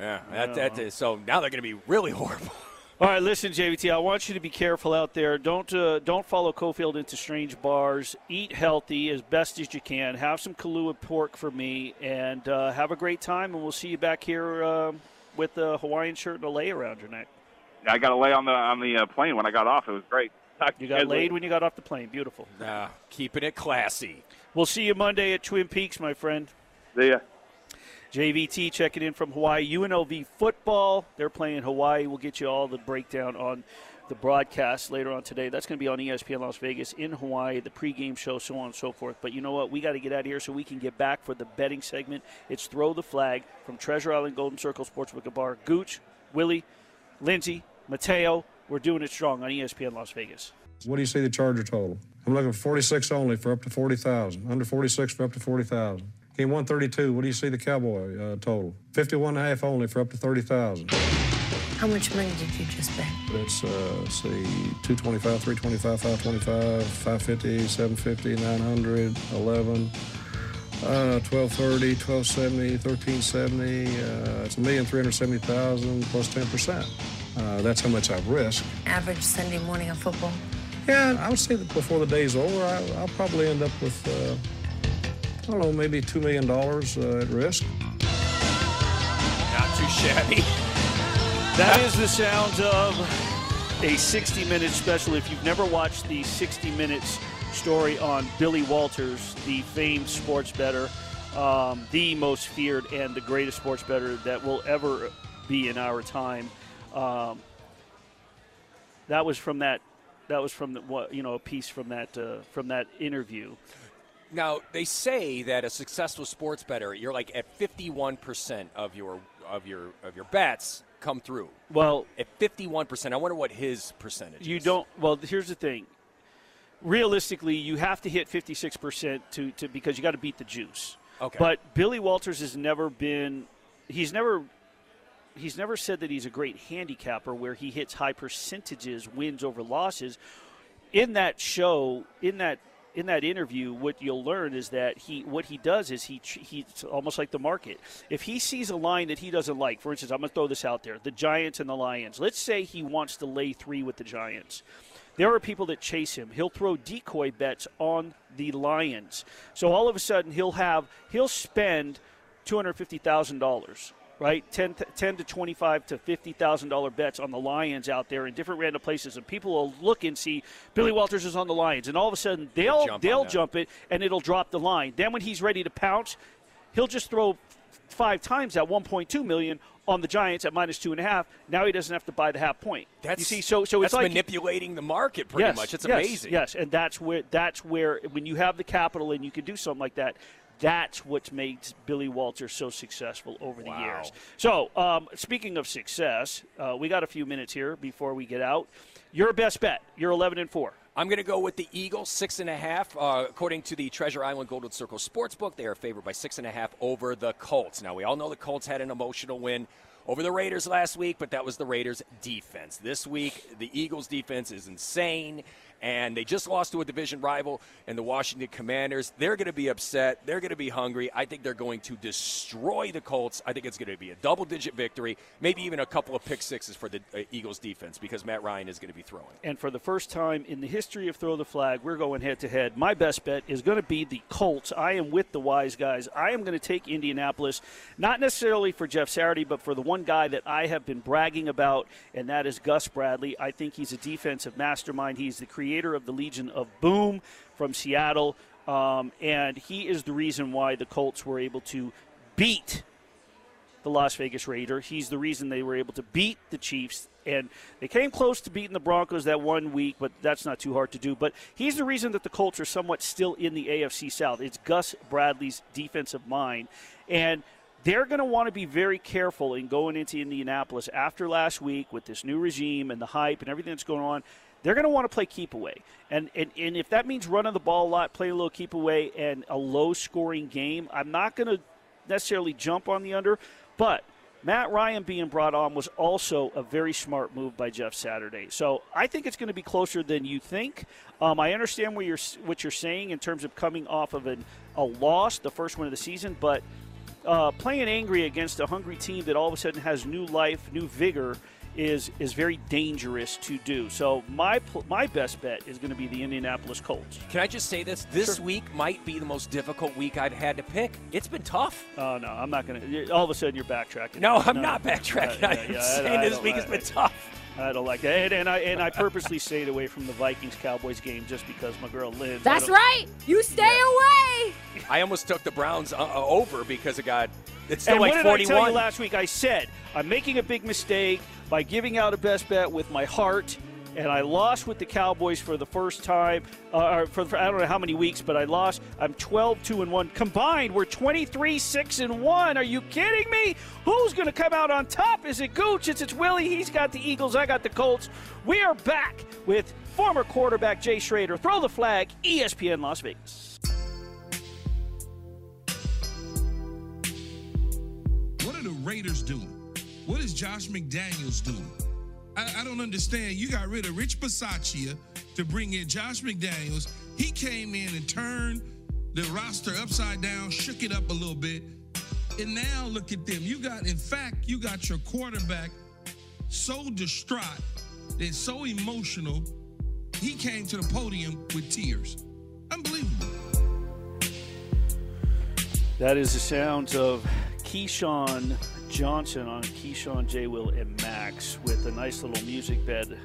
yeah, that, that is, so now they're going to be really horrible. All right, listen, JVT. I want you to be careful out there. Don't uh, don't follow Cofield into strange bars. Eat healthy as best as you can. Have some kalua pork for me, and uh, have a great time. And we'll see you back here uh, with a Hawaiian shirt and a lei around your neck. Yeah, I got a lei on the on the uh, plane when I got off. It was great. Talk You got laid later. when you got off the plane. Beautiful. Nah, keeping it classy. We'll see you Monday at Twin Peaks, my friend. See ya. JVT checking in from Hawaii. UNLV football. They're playing Hawaii. We'll get you all the breakdown on the broadcast later on today. That's going to be on ESPN Las Vegas in Hawaii, the pregame show, so on and so forth. But you know what? We got to get out of here so we can get back for the betting segment. It's Throw the Flag from Treasure Island Golden Circle Sportsbook and Bar. Gooch, Willie, Lindsay, Mateo. We're doing it strong on ESPN Las Vegas. What do you see the Charger total? I'm looking for 46 only for up to 40,000. Under 46 for up to 40,000. Game 132, what do you see the Cowboy uh, total? 51 and a half only for up to 30,000. How much money did you just bet? That's, uh, let's see, 225, 325, 525, 550, 750, 900, 11, uh, 1230, 1270, 1370. Uh, it's a million three hundred seventy thousand plus 10%. Uh, that's how much I've risked. Average Sunday morning of football? Yeah, I would say that before the day's over, I, I'll probably end up with, uh, I don't know, maybe $2 million uh, at risk. Not too shabby. That is the sound of a 60 minute special. If you've never watched the 60 minutes story on Billy Walters, the famed sports bettor, um, the most feared and the greatest sports bettor that will ever be in our time. Um, That was from that. That was from the, what you know a piece from that uh, from that interview. Now they say that a successful sports bettor, you're like at 51 percent of your of your of your bets come through. Well, At 51 percent, I wonder what his percentage. You is. don't. Well, here's the thing. Realistically, you have to hit 56 percent to, to because you got to beat the juice. Okay. But Billy Walters has never been. He's never. He's never said that he's a great handicapper where he hits high percentages, wins over losses. In that show, in that in that interview, what you'll learn is that he what he does is he he's almost like the market. If he sees a line that he doesn't like, for instance, I'm going to throw this out there: the Giants and the Lions. Let's say he wants to lay three with the Giants. There are people that chase him. He'll throw decoy bets on the Lions. So all of a sudden he'll have he'll spend two hundred fifty thousand dollars. Right, 10, to- 10 to twenty-five to fifty thousand dollar bets on the Lions out there in different random places, and people will look and see Billy Walters is on the Lions, and all of a sudden they'll Jump they'll jump it, and it'll drop the line. Then when he's ready to pounce, he'll just throw five times that 1.2 million on the Giants at minus two and a half. Now he doesn't have to buy the half point. That's you see, so so it's like manipulating the market pretty yes, much. It's yes, amazing. Yes, and that's where that's where when you have the capital and you can do something like that. That's what makes Billy Walters so successful over the Wow. years. So, um, speaking of success, uh, we got a few minutes here before we get out. Your best bet. You're 11 and four. I'm going to go with the Eagles, six and a half. Uh, according to the Treasure Island Golden Circle Sportsbook, they are favored by six and a half over the Colts. Now, we all know the Colts had an emotional win over the Raiders last week, but that was the Raiders' defense. This week, the Eagles' defense is insane, and they just lost to a division rival and the Washington Commanders. They're going to be upset. They're going to be hungry. I think they're going to destroy the Colts. I think it's going to be a double digit victory, maybe even a couple of pick sixes for the uh, Eagles' defense because Matt Ryan is going to be throwing. And for the first time in the history of Throw the Flag, we're going head to head. My best bet is going to be the Colts. I am with the wise guys. I am going to take Indianapolis, not necessarily for Jeff Saturday, but for the one guy that I have been bragging about, and that is Gus Bradley. I think he's a defensive mastermind. He's the creator of the Legion of Boom from Seattle, um, and he is the reason why the Colts were able to beat the Las Vegas Raider. He's the reason they were able to beat the Chiefs. And they came close to beating the Broncos that one week, but that's not too hard to do. But he's the reason that the Colts are somewhat still in the AFC South. It's Gus Bradley's defensive mind. And they're going to want to be very careful in going into Indianapolis after last week with this new regime and the hype and everything that's going on. They're going to want to play keep away. And, and, and if that means running the ball a lot, playing a little keep away, and a low scoring game, I'm not going to necessarily jump on the under, but Matt Ryan being brought on was also a very smart move by Jeff Saturday. So I think it's going to be closer than you think. Um, I understand what you're what you're saying in terms of coming off of an, a loss, the first one of the season, but uh, playing angry against a hungry team that all of a sudden has new life, new vigor. Is, is very dangerous to do. So my my best bet is going to be the Indianapolis Colts. Can I just say this? This Sure. week might be the most difficult week I've had to pick. It's been tough. Oh no, I'm not going to. All of a sudden, you're backtracking. No, I'm not backtracking. Uh, I'm yeah, yeah, I- saying I this week has been tough. I don't like that, and, and I and I purposely stayed away from the Vikings Cowboys game just because my girl lives. That's right. You stay away. I almost took the Browns uh, uh, over because it got it's still And like what did I tell 41. you last week? I said I'm making a big mistake by giving out a best bet with my heart, and I lost with the Cowboys for the first time. Uh, or for, for I don't know how many weeks, but I lost. I'm 12 2 and 1 combined. We're 23 6 and 1. Are you kidding me? Who's going to come out on top? Is it Gooch? It's, it's Willie. He's got the Eagles. I got the Colts. We are back with former quarterback Jay Schroeder. Throw the flag. ESPN Las Vegas. What are the Raiders doing? What is Josh McDaniels doing? I, I don't understand. You got rid of Rich Bisaccia to bring in Josh McDaniels. He came in and turned the roster upside down, shook it up a little bit. And now look at them. You got, in fact, you got your quarterback so distraught and so emotional, he came to the podium with tears. Unbelievable. That is the sounds of Keyshawn Johnson on Keyshawn J. Will and Max with a nice little music bed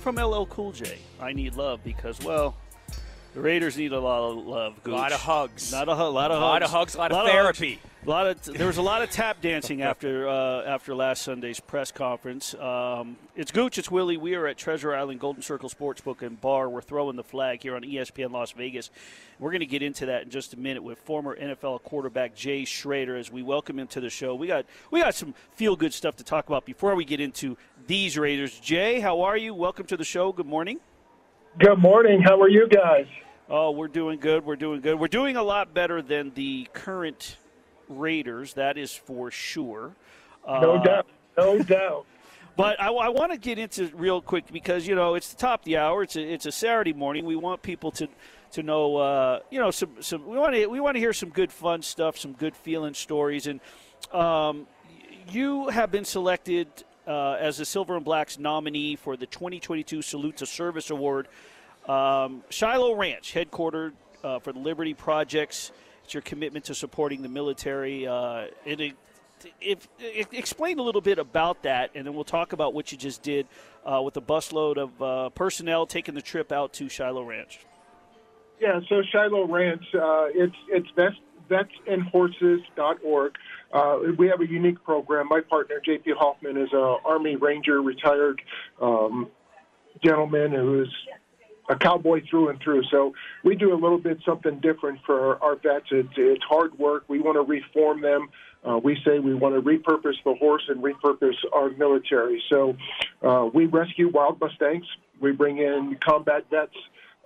from LL Cool J. I need love because, well, the Raiders need a lot of love. A lot of hugs. Not a hu- lot of hugs. A lot of hugs, a lot of hugs. therapy. A lot of there was a lot of tap dancing after uh, after last Sunday's press conference. Um, it's Gooch, it's Willie. We are at Treasure Island Golden Circle Sportsbook and Bar. We're throwing the flag here on ESPN Las Vegas. We're going to get into that in just a minute with former NFL quarterback Jay Schroeder as we welcome him to the show. We got we got some feel good stuff to talk about before we get into these Raiders. Jay, how are you? Welcome to the show. Good morning. Good morning. How are you guys? Oh, we're doing good. We're doing good. We're doing a lot better than the current Raiders. That is for sure. No Uh, doubt. No doubt. But I, I want to get into it real quick because you know it's the top of the hour. It's a, it's a Saturday morning. We want people to to know uh, you know some some we want to we want to hear some good fun stuff, some good feeling stories, and um, you have been selected uh, as the Silver and Blacks nominee for the 2022 Salute to Service Award. Um, Shiloh Ranch, headquartered uh, for the Liberty Projects. Your commitment to supporting the military. Uh, it, if, if, explain a little bit about that, and then we'll talk about what you just did uh, with a busload of uh, personnel taking the trip out to Shiloh Ranch. Yeah, so Shiloh Ranch, uh, it's it's vets, vetsandhorses.org. Uh, we have a unique program. My partner, JP Hoffman, is a Army Ranger retired um, gentleman who is a cowboy through and through. So we do a little bit something different for our vets. It's, it's hard work. We want to reform them. Uh, we say we want to repurpose the horse and repurpose our military. So uh, we rescue wild Mustangs. We bring in combat vets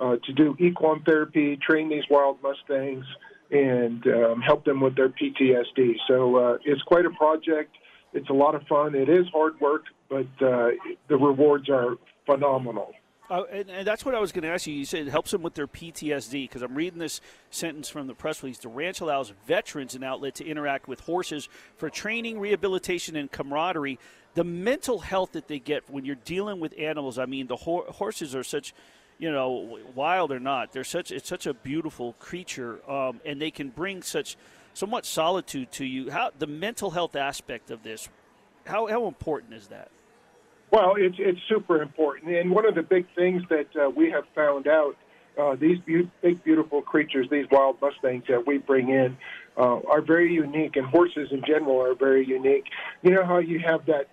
uh, to do equine therapy, train these wild Mustangs, and um, help them with their PTSD. So uh, it's quite a project. It's a lot of fun. It is hard work, but uh, the rewards are phenomenal. Uh, and, and that's what I was going to ask you. You said it helps them with their PTSD because I'm reading this sentence from the press release. The ranch allows veterans an outlet to interact with horses for training, rehabilitation, and camaraderie. The mental health that they get when you're dealing with animals. I mean, the ho- horses are such, you know, wild or not, they're such. It's such a beautiful creature, um, and they can bring such somewhat solitude to you. How the mental health aspect of this? How how important is that? Well, it's it's super important, and one of the big things that uh, we have found out uh, these be- big, beautiful creatures, these wild mustangs that we bring in, uh, are very unique, and horses in general are very unique. You know how you have that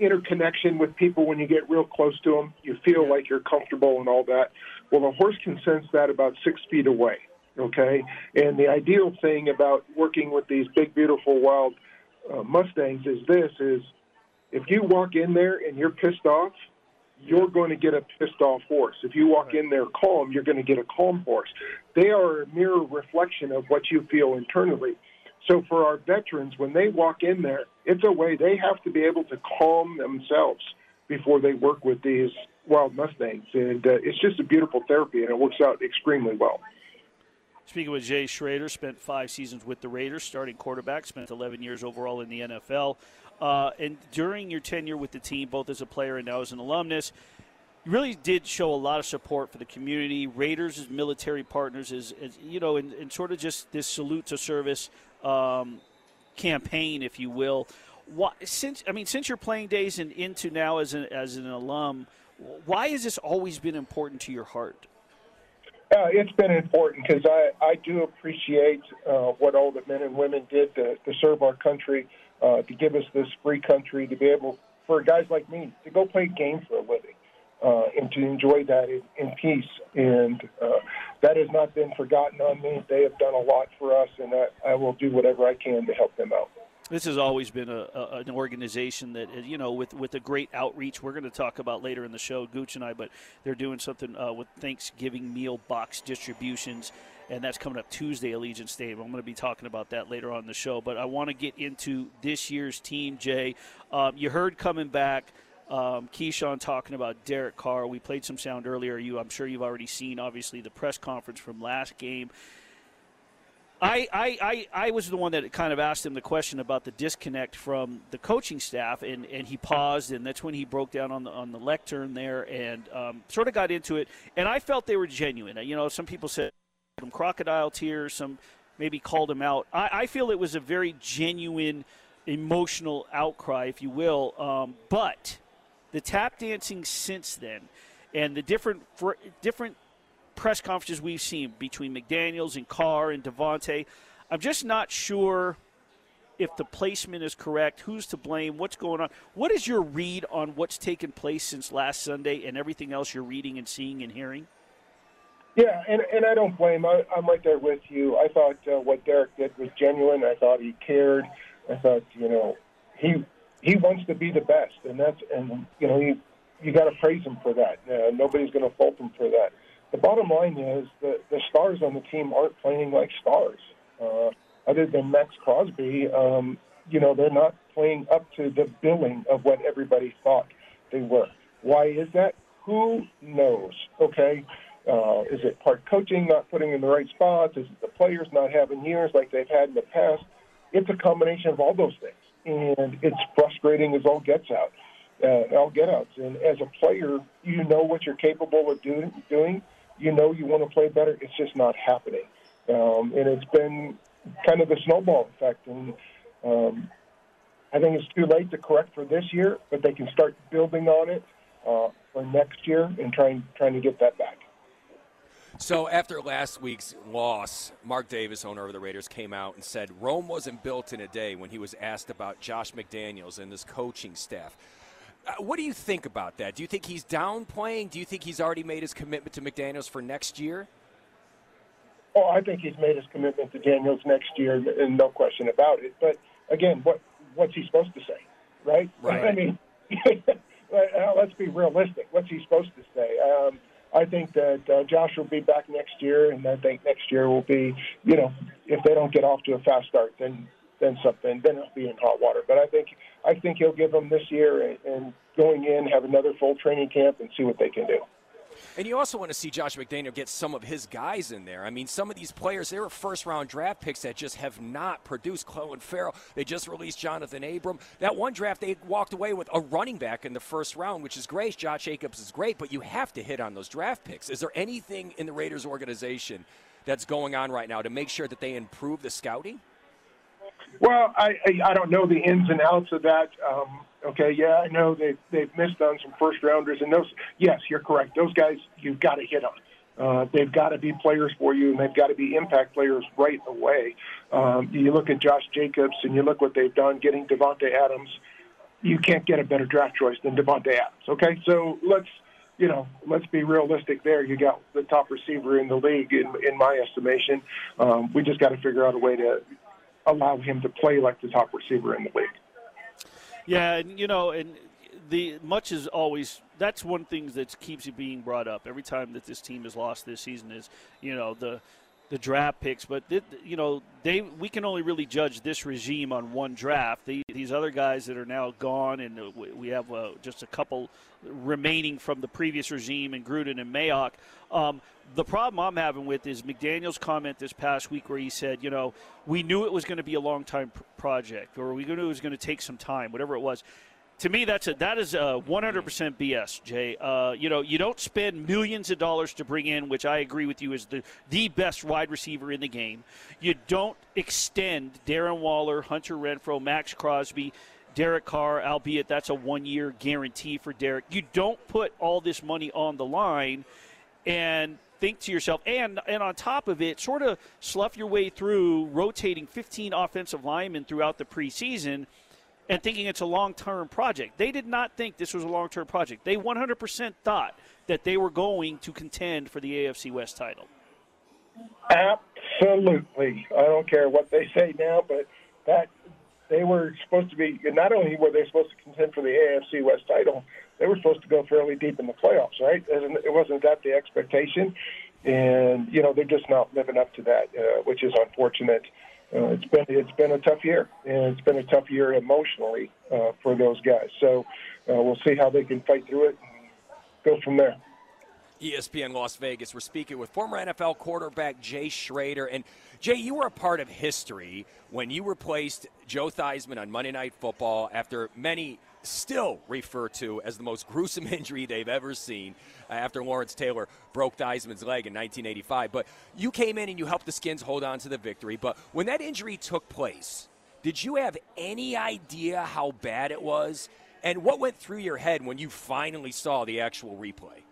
interconnection with people when you get real close to them, you feel like you're comfortable and all that. Well, a horse can sense that about six feet away. Okay, and the ideal thing about working with these big, beautiful wild uh, mustangs is this: is if you walk in there and you're pissed off, you're going to get a pissed off horse. If you walk in there calm, you're going to get a calm horse. They are a mirror reflection of what you feel internally. So for our veterans, when they walk in there, it's a way they have to be able to calm themselves before they work with these wild mustangs, and uh, it's just a beautiful therapy, and it works out extremely well. Speaking with Jay Schroeder, spent five seasons with the Raiders, starting quarterback, spent 11 years overall in the NFL. Uh, and during your tenure with the team, both as a player and now as an alumnus, you really did show a lot of support for the community, Raiders as military partners, as you know, and, and sort of just this salute to service um, campaign, if you will. Since I mean, since your playing days and into now as an as an alum, why has this always been important to your heart? Uh, it's been important because I, I do appreciate uh, what all the men and women did to, to serve our country, uh, to give us this free country, to be able, for guys like me, to go play a game for a living uh, and to enjoy that in, in peace. And uh, that has not been forgotten on me. They have done a lot for us, and I, I will do whatever I can to help them out. This has always been a, a, an organization that, uh, you know, with, with a great outreach. We're going to talk about later in the show, Gooch and I, but they're doing something uh, with Thanksgiving meal box distributions, and that's coming up Tuesday, Allegiant Stadium. I'm going to be talking about that later on the show, but I want to get into this year's team, Jay. Um, you heard coming back. Um, Keyshawn talking about Derek Carr. We played some sound earlier. You, I'm sure you've already seen, obviously, the press conference from last game. I, I, I, I was the one that kind of asked him the question about the disconnect from the coaching staff, and, and he paused, and that's when he broke down on the on the lectern there, and um, sort of got into it. And I felt they were genuine. You know, some people said some crocodile tears, some maybe called him out. I, I feel it was a very genuine, emotional outcry, if you will. Um, but the tap dancing since then, and the different fr- different press conferences we've seen between McDaniels and Carr and Davante, I'm just not sure if the placement is correct, who's to blame, what's going on. What is your read on what's taken place since last Sunday and everything else you're reading and seeing and hearing? Yeah, and and I don't blame. I, I'm right there with you. I thought uh, what Derek did was genuine. I thought he cared. I thought you know he he wants to be the best, and that's and you know you you got to praise him for that. Uh, nobody's going to fault him for that. The bottom line is that the stars on the team aren't playing like stars. Uh, other than Maxx Crosby, um, you know they're not playing up to the billing of what everybody thought they were. Why is that? Who knows? Okay. Uh, is it part coaching not putting in the right spots? Is it the players not having years like they've had in the past? It's a combination of all those things, and it's frustrating as all gets out, uh, all get outs. And as a player, you know what you're capable of do, doing. You know you want to play better. It's just not happening, um, and it's been kind of the snowball effect. And um, I think it's too late to correct for this year, but they can start building on it uh, for next year and trying trying to get that back. So after last week's loss, Mark Davis, owner of the Raiders, came out and said Rome wasn't built in a day when he was asked about Josh McDaniels and his coaching staff. Uh, what do you think about that? Do you think he's downplaying? Do you think he's already made his commitment to McDaniels for next year? Oh, I think he's made his commitment to Daniels next year, and no question about it. But again, what what's he supposed to say, right? Right. I mean, let's be realistic. What's he supposed to say? Um, I think that uh, Josh will be back next year, and I think next year will be, you know, if they don't get off to a fast start, then then something, then it'll be in hot water. But I think I think he'll give them this year and, and going in, have another full training camp, and see what they can do. And you also want to see Josh McDaniel get some of his guys in there. I mean, some of these players, they were first round draft picks that just have not produced. Clelin Ferrell, they just released Johnathan Abram. That one draft, they walked away with a running back in the first round, which is great. Josh Jacobs is great, but you have to hit on those draft picks. Is there anything in the Raiders organization that's going on right now to make sure that they improve the scouting? Well, I I, don't know the ins and outs of that. Um, okay, yeah, I know they they've missed on some first rounders, and those. Yes, you're correct. Those guys you've got to hit on. Uh, they've got to be players for you, and they've got to be impact players right away. Um, you look at Josh Jacobs, and you look what they've done getting Davante Adams. You can't get a better draft choice than Davante Adams. Okay, so let's you know, let's be realistic there. You got the top receiver in the league, in, in my estimation. Um, we just got to figure out a way to allow him to play like the top receiver in the league. Yeah, and you know, and the much is always that's one thing that keeps it being brought up every time that this team has lost this season is you know the the draft picks, but th- you know they we can only really judge this regime on one draft. The, these other guys that are now gone, and uh, we- have uh, just a couple remaining from the previous regime, and Gruden and Mayock. Um, the problem I'm having with is McDaniel's comment this past week, where he said, you know, we knew it was going to be a long time pr- project, or we knew it was going to take some time, whatever it was to me, that's a that is a 100% BS, Jay. Uh, you know, you don't spend millions of dollars to bring in, which I agree with you is the the best wide receiver in the game. You don't extend Darren Waller, Hunter Renfrow, Maxx Crosby. Derek Carr, albeit that's a one year guarantee for Derek. You don't put all this money on the line and think to yourself, and and on top of it, sort of slough your way through rotating 15 offensive linemen throughout the preseason and thinking it's a long term project. They did not think this was a long term project. They 100% thought that they were going to contend for the AFC West title. Absolutely. I don't care what they say now, but that they were supposed to be. Not only were they supposed to contend for the AFC West title, they were supposed to go fairly deep in the playoffs, right? It wasn't that the expectation, and you know they're just not living up to that, uh, which is unfortunate. Uh, it's been it's been a tough year, and it's been a tough year emotionally uh, for those guys. So uh, we'll see how they can fight through it and go from there. ESPN Las Vegas. We're speaking with former NFL quarterback Jay Schroeder. And Jay, you were a part of history when you replaced Joe Theismann on Monday Night Football after many still refer to as the most gruesome injury they've ever seen uh, after Lawrence Taylor broke Theismann's leg in 1985. But you came in and you helped the Skins hold on to the victory. But when that injury took place, did you have any idea how bad it was? And what went through your head when you finally saw the actual replay?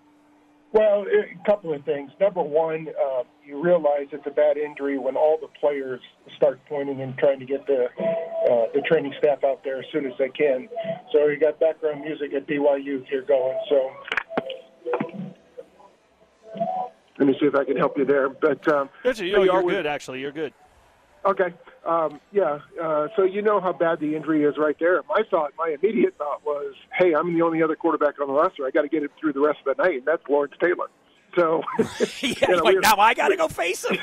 Well, a couple of things. Number one, uh, you realize it's a bad injury when all the players start pointing and trying to get the uh, the training staff out there as soon as they can. So you got background music at BYU here going. So let me see if I can help you there. But um, That's, you so know, you you're always- good, actually. You're good. Okay. Um, yeah. Uh, so you know how bad the injury is right there. My thought, my immediate thought was, hey, I'm the only other quarterback on the roster. I got to get him through the rest of the night, and that's Lawrence Taylor. So, yeah, you know, like we- now I got to go face him.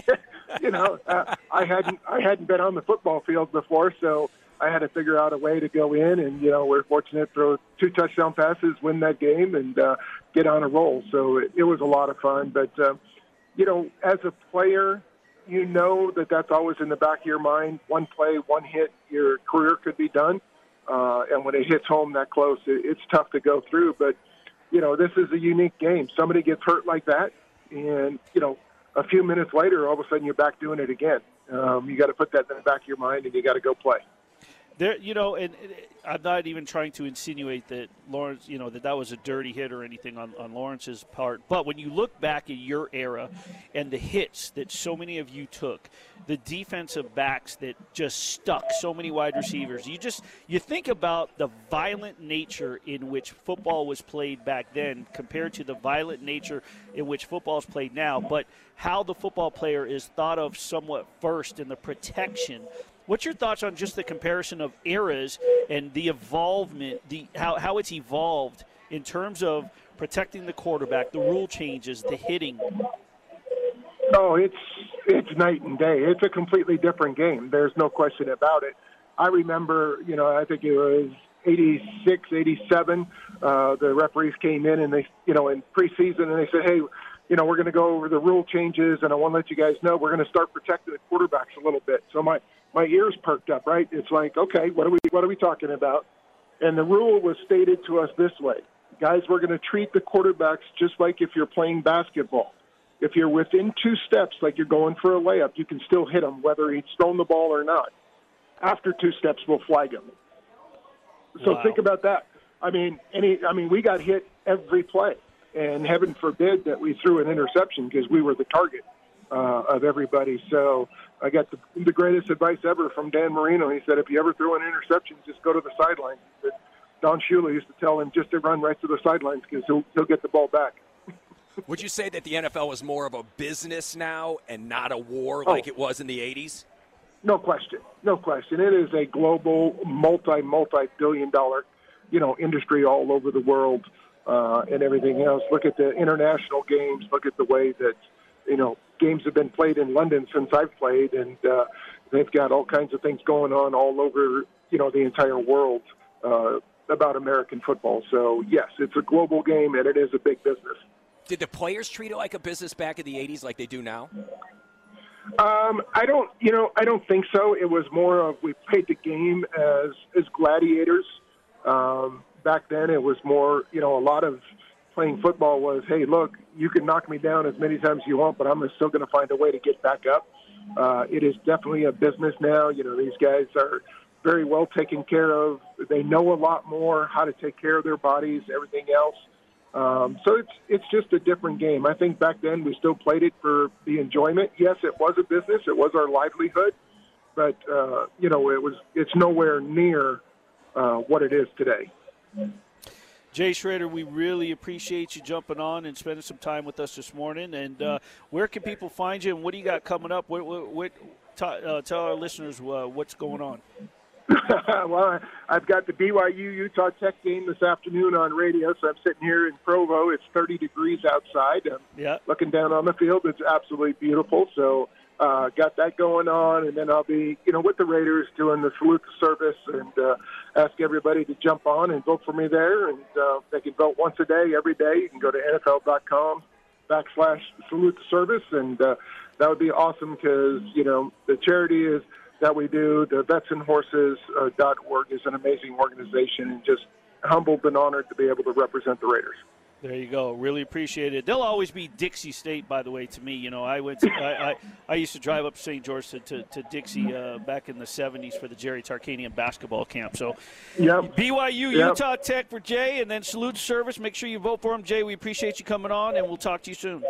you know, uh, I hadn't I hadn't been on the football field before, so I had to figure out a way to go in, and you know, we're fortunate to throw two touchdown passes, win that game, and uh, get on a roll. So it, it was a lot of fun. But uh, you know, as a player, you know that that's always in the back of your mind. One play, one hit, your career could be done. Uh, and when it hits home that close, it, it's tough to go through. But you know, this is a unique game. Somebody gets hurt like that, and you know, a few minutes later, all of a sudden you're back doing it again. Um, you got to put that in the back of your mind, and you got to go play. There, you know, and, I'm not even trying to insinuate that Lawrence, you know, that that was a dirty hit or anything on, on Lawrence's part. But when you look back at your era and the hits that so many of you took, the defensive backs that just stuck so many wide receivers, you just you think about the violent nature in which football was played back then compared to the violent nature in which football is played now. But how the football player is thought of somewhat first in the protection What's your thoughts on just the comparison of eras and the evolvement, the how, how it's evolved in terms of protecting the quarterback, the rule changes, the hitting? Oh, it's it's night and day. It's a completely different game. There's no question about it. I remember, you know, I think it was 86, 87. Uh, the referees came in and they, you know, in preseason and they said, hey, you know, we're going to go over the rule changes and I want to let you guys know we're going to start protecting the quarterbacks a little bit. So my my ears perked up. Right? It's like, okay, what are we what are we talking about? And the rule was stated to us this way, guys. We're going to treat the quarterbacks just like if you're playing basketball. If you're within two steps, like you're going for a layup, you can still hit him, whether he's thrown the ball or not. After two steps, we'll flag him. So Wow. think about that. I mean, any. I mean, we got hit every play, and heaven forbid that we threw an interception because we were the target uh, of everybody. So I got the, the greatest advice ever from Dan Marino. He said, if you ever throw an interception, just go to the sidelines. He said, Don Shula used to tell him just to run right to the sidelines because he'll, he'll get the ball back. Would you say that the NFL is more of a business now and not a war Oh. like it was in the 80s? No question. No question. It is a global, multi, multi-billion dollar, you know, industry all over the world uh, and everything else. Look at the international games. Look at the way that, you know, games have been played in London since I've played, and uh, they've got all kinds of things going on all over, you know, the entire world uh, about American football. So yes, it's a global game, and it is a big business. Did the players treat it like a business back in the 80s like they do now? Um, I don't, you know, I don't think so. It was more of we played the game as as gladiators. Um, back then, it was more, you know, a lot of playing football was, hey, look, you can knock me down as many times as you want, but I'm still going to find a way to get back up. Uh, it is definitely a business now. You know, these guys are very well taken care of. They know a lot more how to take care of their bodies, everything else. Um, so it's it's just a different game. I think back then we still played it for the enjoyment. Yes, it was a business; it was our livelihood, but uh, you know it was it's nowhere near uh, what it is today. Jay Schroeder, we really appreciate you jumping on and spending some time with us this morning. And uh, where can people find you, and what do you got coming up? What, what, what t- uh, tell our listeners uh, what's going on. well, I- I've got the BYU Utah Tech game this afternoon on radio, so I'm sitting here in Provo. It's 30 degrees outside. I'm Yeah. looking down on the field. It's absolutely beautiful. So, uh, got that going on, and then I'll be, you know, with the Raiders doing the salute to service, and uh, ask everybody to jump on and vote for me there. And uh, they can vote once a day, every day. You can go to NFL.com backslash salute to service, and uh, that would be awesome because you know the charity is that we do. The Vets and Horses uh, org is an amazing organization, and just humbled and honored to be able to represent the Raiders. There you go. Really appreciate it. They'll always be Dixie State, by the way, to me. You know, I went. To, I, I I used to drive up St. George to, to, to Dixie uh, back in the '70s for the Jerry Tarkanian basketball camp. So, Yep. BYU, Yep. Utah Tech for Jay, and then salute service. Make sure you vote for him, Jay. We appreciate you coming on, and we'll talk to you soon.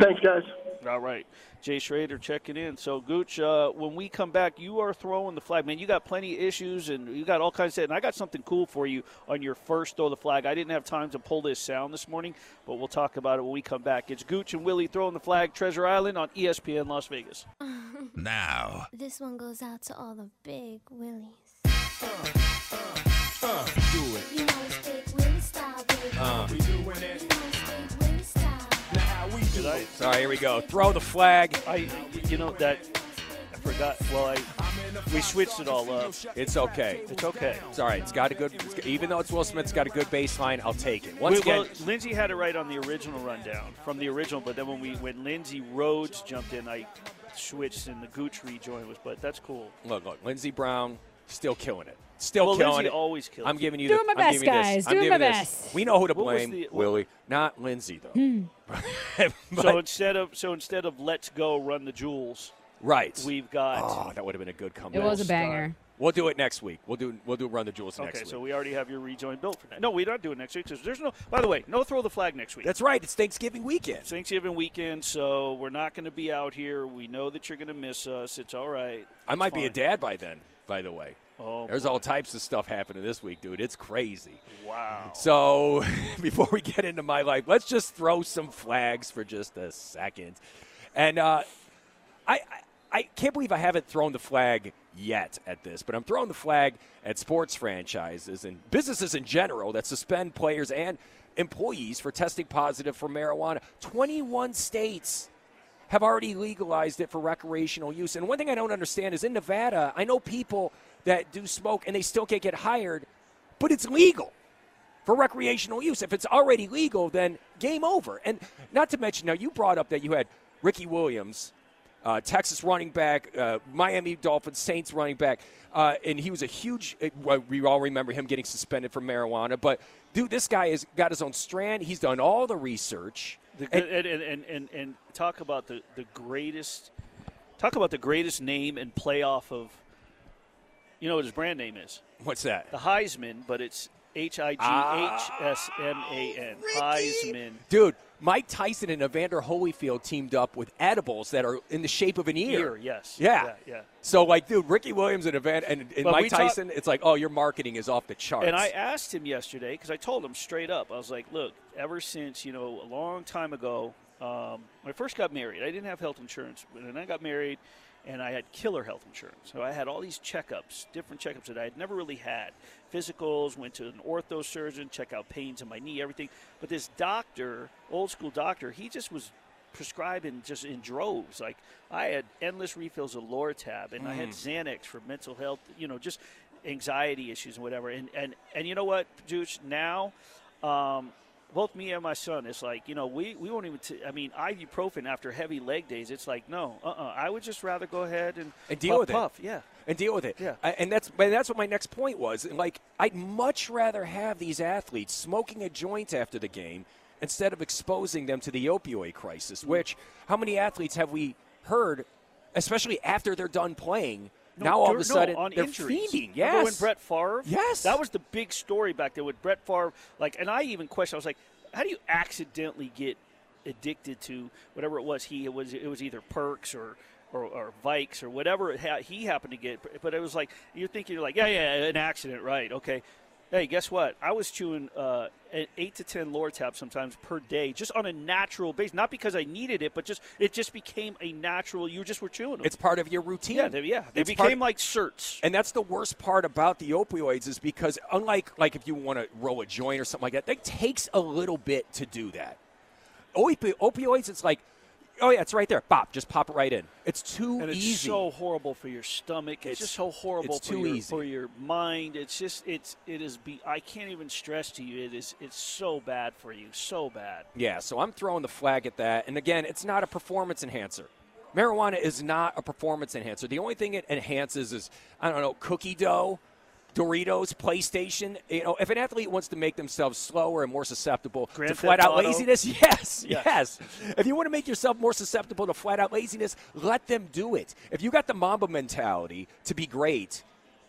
Thanks, guys. All right. Jay Schroeder checking in. So, Gooch, uh, when we come back, you are throwing the flag. Man, you got plenty of issues and you got all kinds of. stuff. And I got something cool for you on your first throw the flag. I didn't have time to pull this sound this morning, but we'll talk about it when we come back. It's Gooch and Willie throwing the flag, Treasure Island on ESPN Las Vegas. Now, This one goes out to all the big willies. Uh, uh, uh, do it. You know Did I? Sorry, here we go. Throw the flag. I, you know that. I forgot. Well, I we switched it all up. It's okay. It's okay. It's all right. It's got a good. Even though it's Will Smith, it's got a good baseline. I'll take it. Once well, again, well, Lindsay had it right on the original rundown from the original, but then when we when Lindsay Rhodes jumped in, I switched and the Gooch rejoin was. But that's cool. look, look. Lindsey Brown still killing it. Still Well, killing Lindsey it. always kills I'm giving you. Doing the, my I'm best, giving you this. guys. I'm Doing my giving this. We know who to blame, the- what- Willie, not Lindsay though. Hmm. But- so instead of so instead of let's go run the jewels, right. we've got. Oh, that would have been a good comeback. It was a banger. We'll do it next week. We'll do. We'll do run the jewels okay, next week. Okay, so we already have your rejoin built for that. No, we're not doing next week. 'cause there's no. By the way, no throw the flag next week. That's right. It's Thanksgiving weekend. It's Thanksgiving weekend, so we're not going to be out here. We know that you're going to miss us. It's all right. I might It's be a dad by then. By the way, Oh, there's boy. all types of stuff happening this week, dude. It's crazy. Wow. So, before we get into my life, let's just throw some flags for just a second. And uh, I, I, I can't believe I haven't thrown the flag yet at this, but I'm throwing the flag at sports franchises and businesses in general that suspend players and employees for testing positive for marijuana. 21 states have already legalized it for recreational use. And one thing I don't understand is in Nevada, I know people that do smoke and they still can't get hired, but it's legal for recreational use. If it's already legal, then game over. And not to mention, now you brought up that you had Ricky Williams, uh, Texas running back, uh, Miami Dolphins, Saints running back, uh, and he was a huge. uh, We all remember him getting suspended for marijuana, but dude, this guy has got his own strand. He's done all the research. The, And- and, and, and, and, and talk about the, the greatest talk about the greatest name and playoff of you know what his brand name is what's that? the Heisman but it's H I G H S M A N Heisman Dude, Mike Tyson and Evander Holyfield teamed up with edibles that are in the shape of an ear. Ear, yes. Yeah. Yeah, yeah. So, like, dude, Ricky Williams and Evander and, and Mike talk- Tyson, it's like, oh, your marketing is off the charts. And I asked him yesterday because I told him straight up. I was like, "Look, ever since you know a long time ago, um, when I first got married, I didn't have health insurance, and then I got married, and I had killer health insurance. So I had all these checkups, different checkups that I had never really had. Physicals, went to an ortho surgeon, check out pains in my knee, everything. But this doctor, old school doctor, he just was prescribing just in droves. Like I had endless refills of Lortab, and I had Xanax for mental health. You know, just anxiety issues and whatever. And and and you know what, Juice? Now, um, both me and my son, it's like you know we we won't even. T- I mean, ibuprofen after heavy leg days. It's like no, uh, uh I would just rather go ahead and and deal puff, with it. puff. Yeah. and deal with it. Yeah. I- and that's and that's what my next point was. Like, I'd much rather have these athletes smoking a joint after the game instead of exposing them to the opioid crisis. Which, how many athletes have we heard, especially after they're done playing? No, now all of a sudden no, on they're injuries. feeding. Remember when Brett Favre? Yes. that was the big story back there with Brett Favre. Like, and I even questioned. I was like, how do you accidentally get addicted to whatever it was? He it was it was either perks or. Or, or Vikes or whatever it ha- he happened to get, but, but it was like you're thinking you're like, yeah, yeah, an accident, right? Okay, Hey, guess what? I was chewing uh, an eight to ten Lortab sometimes per day, just on a natural base. Not because I needed it, but just it just became a natural. You just were chewing them. It's part of your routine. Yeah, they, yeah. They It's became part- like certs. And that's the worst part about the opioids is because unlike like if you want to roll a joint or something like that, it takes a little bit to do that. Opi- opioids, it's like, oh yeah, it's right there. Pop, just pop it right in. It's too and it's easy. so horrible for your stomach. It's, It's- just so horrible it's for too your easy. for your mind. It's just it's it is be I can't even stress to you it is it's so bad for you. So bad. Yeah, so I'm throwing the flag at that. And again, it's not a performance enhancer. Marijuana is not a performance enhancer. The only thing it enhances is, I don't know, cookie dough. Doritos, PlayStation. You know, if an athlete wants to make themselves slower and more susceptible Grand to flat out Auto. laziness, yes, Yes. yes. If you want to make yourself more susceptible to flat out laziness, let them do it. If you got the Mamba mentality to be great,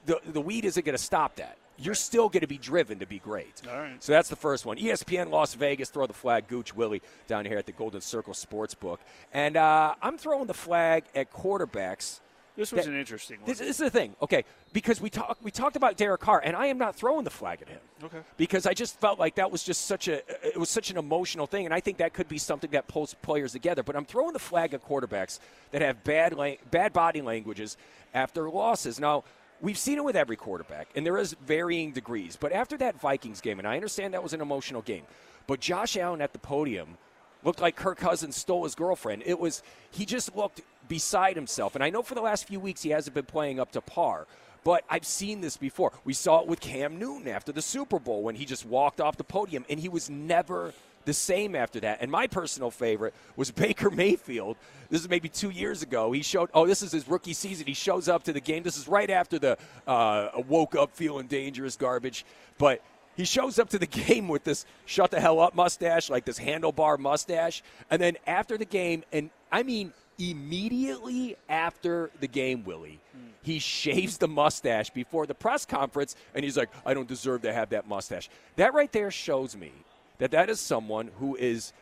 the the weed isn't going to stop that. You're still going to be driven to be great. All right. So that's the first one. ESPN Las Vegas, throw the flag, Gooch Willie down here at the Golden Circle Sportsbook. And uh, I'm throwing the flag at quarterbacks. This was that- an interesting one. This, this is the thing, okay? Because we talk, we talked about Derek Carr, and I am not throwing the flag at him. Okay. Because I just felt like that was just such a it was such an emotional thing, and I think that could be something that pulls players together. But I'm throwing the flag at quarterbacks that have bad lang- bad body languages after losses. Now. We've seen it with every quarterback, and there is varying degrees. But after that Vikings game, and I understand that was an emotional game, but Josh Allen at the podium looked like Kirk Cousins stole his girlfriend. It was he just looked beside himself. And I know for the last few weeks he hasn't been playing up to par. But I've seen this before. We saw it with Cam Newton after the Super Bowl when he just walked off the podium and he was never the same after that. And my personal favorite was Baker Mayfield. This is maybe two years ago. He showed, oh, this is his rookie season. He shows up to the game. This is right after the uh, woke up feeling dangerous garbage. But he shows up to the game with this shut the hell up mustache, like this handlebar mustache. And then after the game, and I mean immediately after the game, Willie, he shaves the mustache before the press conference, and he's like, I don't deserve to have that mustache. That right there shows me that that is someone who is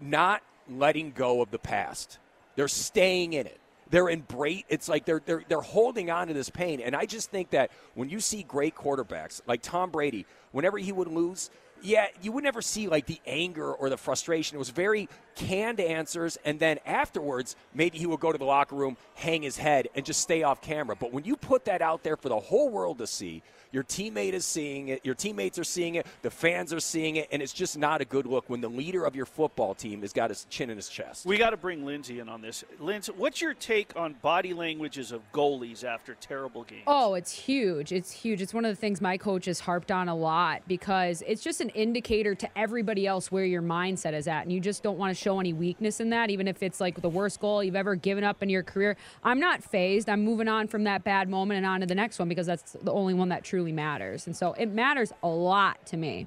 not letting go of the past. They're staying in it. They're in embrace. It's like they're they're they're holding on to this pain. And I just think that when you see great quarterbacks like Tom Brady, whenever he would lose, yeah, you would never see like the anger or the frustration. It was very canned answers, and then afterwards, maybe he would go to the locker room, hang his head, and just stay off camera. But when you put that out there for the whole world to see, your teammate is seeing it, your teammates are seeing it, the fans are seeing it, and it's just not a good look when the leader of your football team has got his chin in his chest. We got to bring Lindsay in on this. Lindsay, what's your take on body languages of goalies after terrible games? Oh, it's huge. It's huge. It's one of the things my coach has harped on a lot because it's just an indicator to everybody else where your mindset is at. And you just don't want to show any weakness in that, even if it's like the worst goal you've ever given up in your career. I'm not phased. I'm moving on from that bad moment and on to the next one because that's the only one that truly matters. And so it matters a lot to me.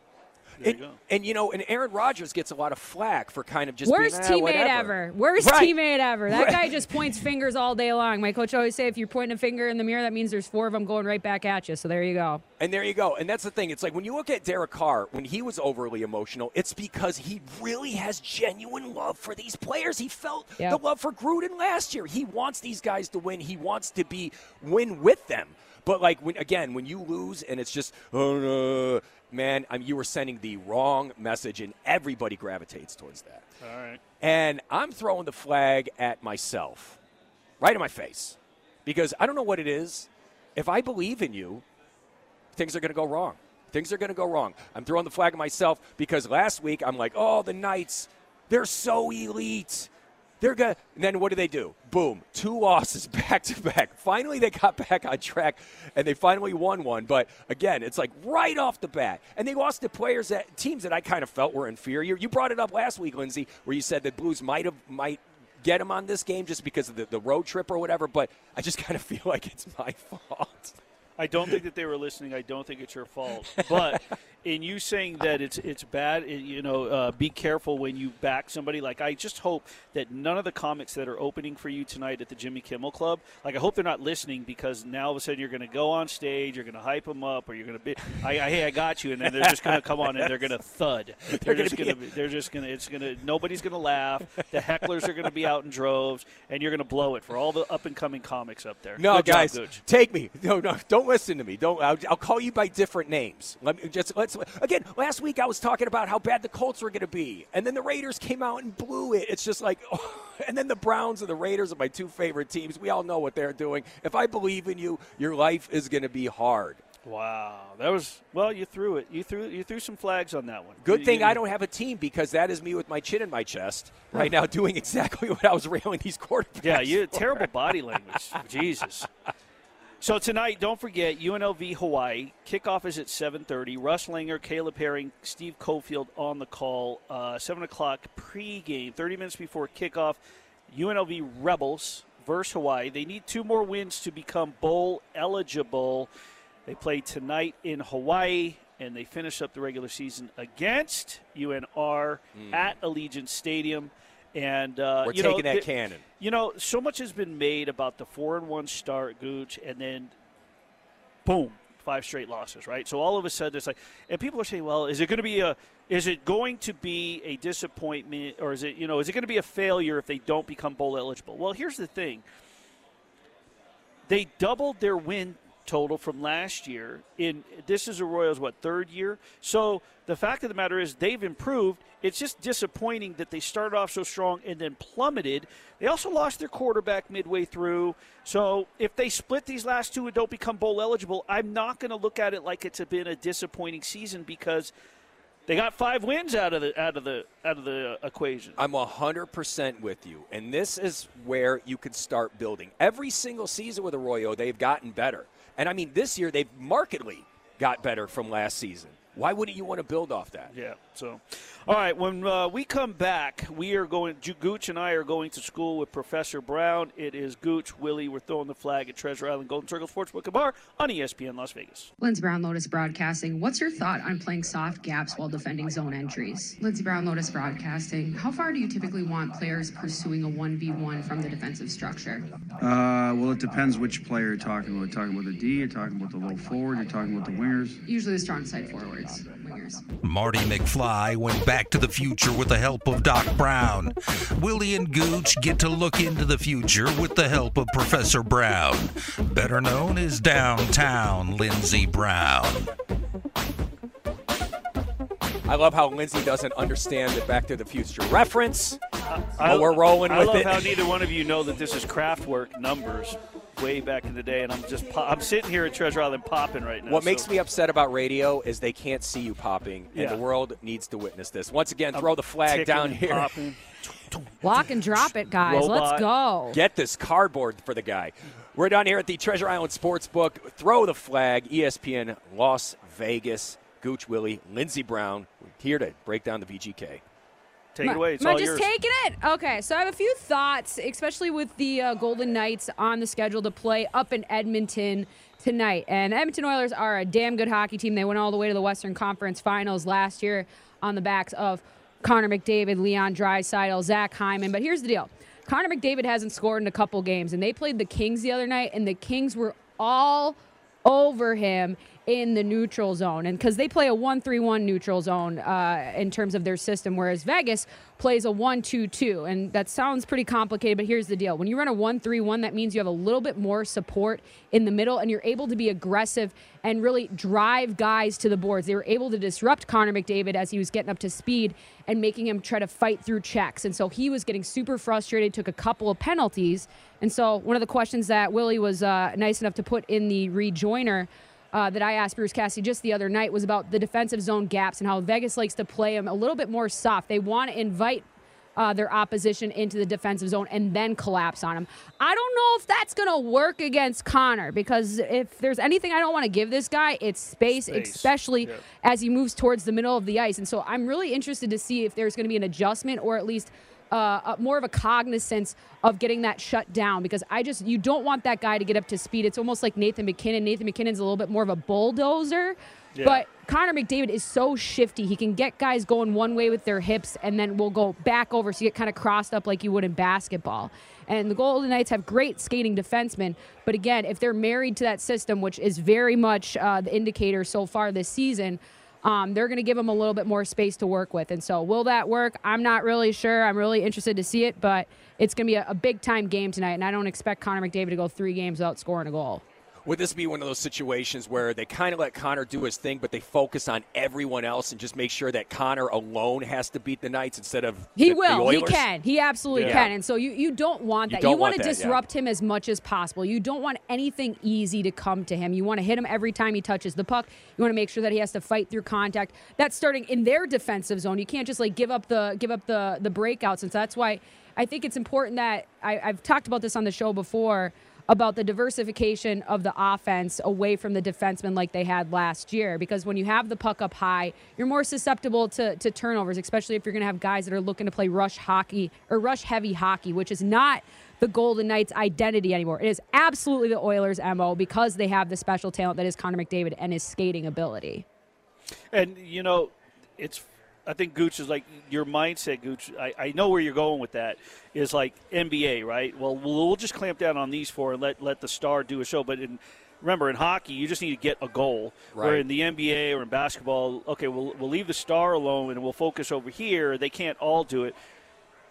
and, and, you know, and Aaron Rodgers gets a lot of flack for kind of just Worst being, "Ah, teammate whatever." ever. Worst Right. teammate ever. That Right. guy just points fingers all day long. My coach always say if you're pointing a finger in the mirror, that means there's four of them going right back at you. So there you go. And there you go. And that's the thing. It's like when you look at Derek Carr, when he was overly emotional, it's because he really has genuine love for these players. He felt Yep. the love for Gruden last year. He wants these guys to win. He wants to be win with them. But like when again, when you lose and it's just oh no, man, I mean, you were sending the wrong message, and everybody gravitates towards that. All right. And I'm throwing the flag at myself, right in my face, because I don't know what it is. If I believe in you, things are going to go wrong. Things are going to go wrong. I'm throwing the flag at myself because last week I'm like, oh, the Knights, they're so elite. They're going then what do they do? Boom. Two losses back to back. Finally, they got back on track and they finally won one. But again, it's like right off the bat. And they lost to players that teams that I kind of felt were inferior. You brought it up last week, Lindsay, where you said that Blues might have, might get them on this game just because of the, the road trip or whatever. But I just kind of feel like it's my fault. I don't think that they were listening. I don't think it's your fault. But in you saying that it's it's bad, it- you know, uh, be careful when you back somebody. Like I just hope that none of the comics that are opening for you tonight at the Jimmy Kimmel Club, like I hope they're not listening because now all of a sudden you're going to go on stage, you're going to hype them up, or you're going to be, I, I, hey, I got you, and then they're just going to come on and they're going to thud. They're, gonna just going to, they're just going to, it's going to, nobody's going to laugh. The hecklers are going to be out in droves, and you're going to blow it for all the up and coming comics up there. No, Good guys, Gooch. take me. No, no, don't listen to me. Don't. I'll, I'll call you by different names. Let me just let's again. Last week I was talking about how bad the Colts were going to be, and then the Raiders came out and blew it. It's just like, and then the Browns and the Raiders are my two favorite teams. We all know what they're doing. If I believe in you, your life is going to be hard. Wow, that was well. You threw it. You threw you threw some flags on that one. Good You- thing you- I don't have a team because that is me with my chin in my chest right now, doing exactly what I was railing these quarterbacks. Yeah, you for. terrible body language. Jesus. So tonight, don't forget UNLV Hawaii kickoff is at 7:30. Russ Langer, Caleb Herring, Steve Cofield on the call. Uh, Seven o'clock pregame, 30 minutes before kickoff. UNLV Rebels versus Hawaii. They need two more wins to become bowl eligible. They play tonight in Hawaii, and they finish up the regular season against UNR at Allegiant Stadium. And uh. We're you know, taking that the- cannon. You know, so much has been made about the four and one start, Gooch, and then boom, five straight losses, right? So all of a sudden it's like, and people are saying, well, is it going to be a, is it going to be a disappointment, or is it, you know, is it going to be a failure if they don't become bowl eligible? Well, here's the thing: they doubled their win total from last year. In this is Arroyo's what third year? So the fact of the matter is they've improved. It's just disappointing that they started off so strong and then plummeted. They also lost their quarterback midway through. So if they split these last two and don't become bowl eligible, I'm not going to look at it like it's been a disappointing season because they got five wins out of the out of the out of the equation. I'm 100% with you. And this is where you can start building. Every single season with Arroyo, they've gotten better. And I mean, this year, they've markedly got better from last season. Why wouldn't you want to build off that? Yeah. So, all right. When uh, we come back, we are going. Ju- Gooch and I are going to school with Professor Brown. It is Gooch, Willie. We're throwing the flag at Treasure Island Golden Circle Sportsbook and Bar on ESPN Las Vegas. Lindsey Brown Lotus Broadcasting. What's your thought on playing soft gaps while defending zone entries? Lindsey Brown Lotus Broadcasting. How far do you typically want players pursuing a 1v1 from the defensive structure? Uh, well, it depends which player you're talking about. You're talking about the D, you're talking about the low forward, you're talking about the wingers. Usually the strong side forwards, wingers. Marty McFly went back to the future with the help of Doc Brown. Willie and Gooch get to look into the future with the help of Professor Brown, better known as Downtown Lindsey Brown. I love how Lindsay doesn't understand the Back to the Future reference. I, but we're rolling I with love it. how neither one of you know that this is Kraftwerk numbers way back in the day, and I'm just po- I'm sitting here at Treasure Island popping right now. What so- makes me upset about radio is they can't see you popping, and Yeah. the world needs to witness this. Once again, I'm throw the flag down here. popping. Walk and drop it, guys. Let's go. Get this cardboard for the guy. We're down here at the Treasure Island Sportsbook. Throw the flag. ESPN Las Vegas. Gooch Willie, Lindsey Brown, here to break down the VGK. Take it away. It's Am I just yours. taking it? Okay, so I have a few thoughts, especially with the uh, Golden Knights on the schedule to play up in Edmonton tonight. And Edmonton Oilers are a damn good hockey team. They went all the way to the Western Conference Finals last year on the backs of Connor McDavid, Leon Draisaitl, Zach Hyman. But here's the deal: Connor McDavid hasn't scored in a couple games, and they played the Kings the other night, and the Kings were all over him in the neutral zone. And because they play a 1 3 1 neutral zone uh, in terms of their system, whereas Vegas plays a 1 2 2. And that sounds pretty complicated, but here's the deal. When you run a 1 3 1, that means you have a little bit more support in the middle and you're able to be aggressive and really drive guys to the boards. They were able to disrupt Connor McDavid as he was getting up to speed and making him try to fight through checks. And so he was getting super frustrated, took a couple of penalties. And so one of the questions that Willie was uh, nice enough to put in the rejoiner uh, that I asked Bruce Cassidy just the other night was about the defensive zone gaps and how Vegas likes to play them a little bit more soft. They want to invite uh, their opposition into the defensive zone and then collapse on them. I don't know if that's going to work against Connor because if there's anything I don't want to give this guy, it's space, Space. especially Yeah. as he moves towards the middle of the ice. And so I'm really interested to see if there's going to be an adjustment or at least uh, a, more of a cognizance of getting that shut down because I just you don't want that guy to get up to speed. It's almost like Nathan MacKinnon. Nathan MacKinnon's a little bit more of a bulldozer, Yeah. but Connor McDavid is so shifty. He can get guys going one way with their hips and then will go back over so you get kind of crossed up like you would in basketball. And the Golden Knights have great skating defensemen, but again, if they're married to that system, which is very much uh, the indicator so far this season, um, they're going to give them a little bit more space to work with. And so, will that work? I'm not really sure. I'm really interested to see it, but it's going to be a, a big time game tonight, and I don't expect Connor McDavid to go three games without scoring a goal. Would this be one of those situations where they kind of let Connor do his thing, but they focus on everyone else and just make sure that Connor alone has to beat the Knights instead of He the, the will. He can. He absolutely Yeah. can. And so you, you don't want that. don't you want want to that, yeah. disrupt him as much as possible. You don't want anything easy to come to him. You want to hit him every time he touches the puck. You want to make sure that he has to fight through contact. That's starting in their defensive zone. You can't just like give up the give up the the breakouts. And so that's why I think it's important that I, I've talked about this on the show before. About the diversification of the offense away from the defensemen like they had last year. Because when you have the puck up high, you're more susceptible to, to turnovers, especially if you're going to have guys that are looking to play rush hockey or rush heavy hockey, which is not the Golden Knights' identity anymore. It is absolutely the Oilers' MO because they have the special talent that is Connor McDavid and his skating ability. And you know, it's. I think Gooch is like your mindset, Gooch. I, I know where you're going with that. Is like NBA, right? Well, we'll we'll just clamp down on these four and let let the star do a show. But in remember, in hockey, you just need to get a goal. Where Right. in the NBA or in basketball, okay, we'll we'll leave the star alone and we'll focus over here. They can't all do it.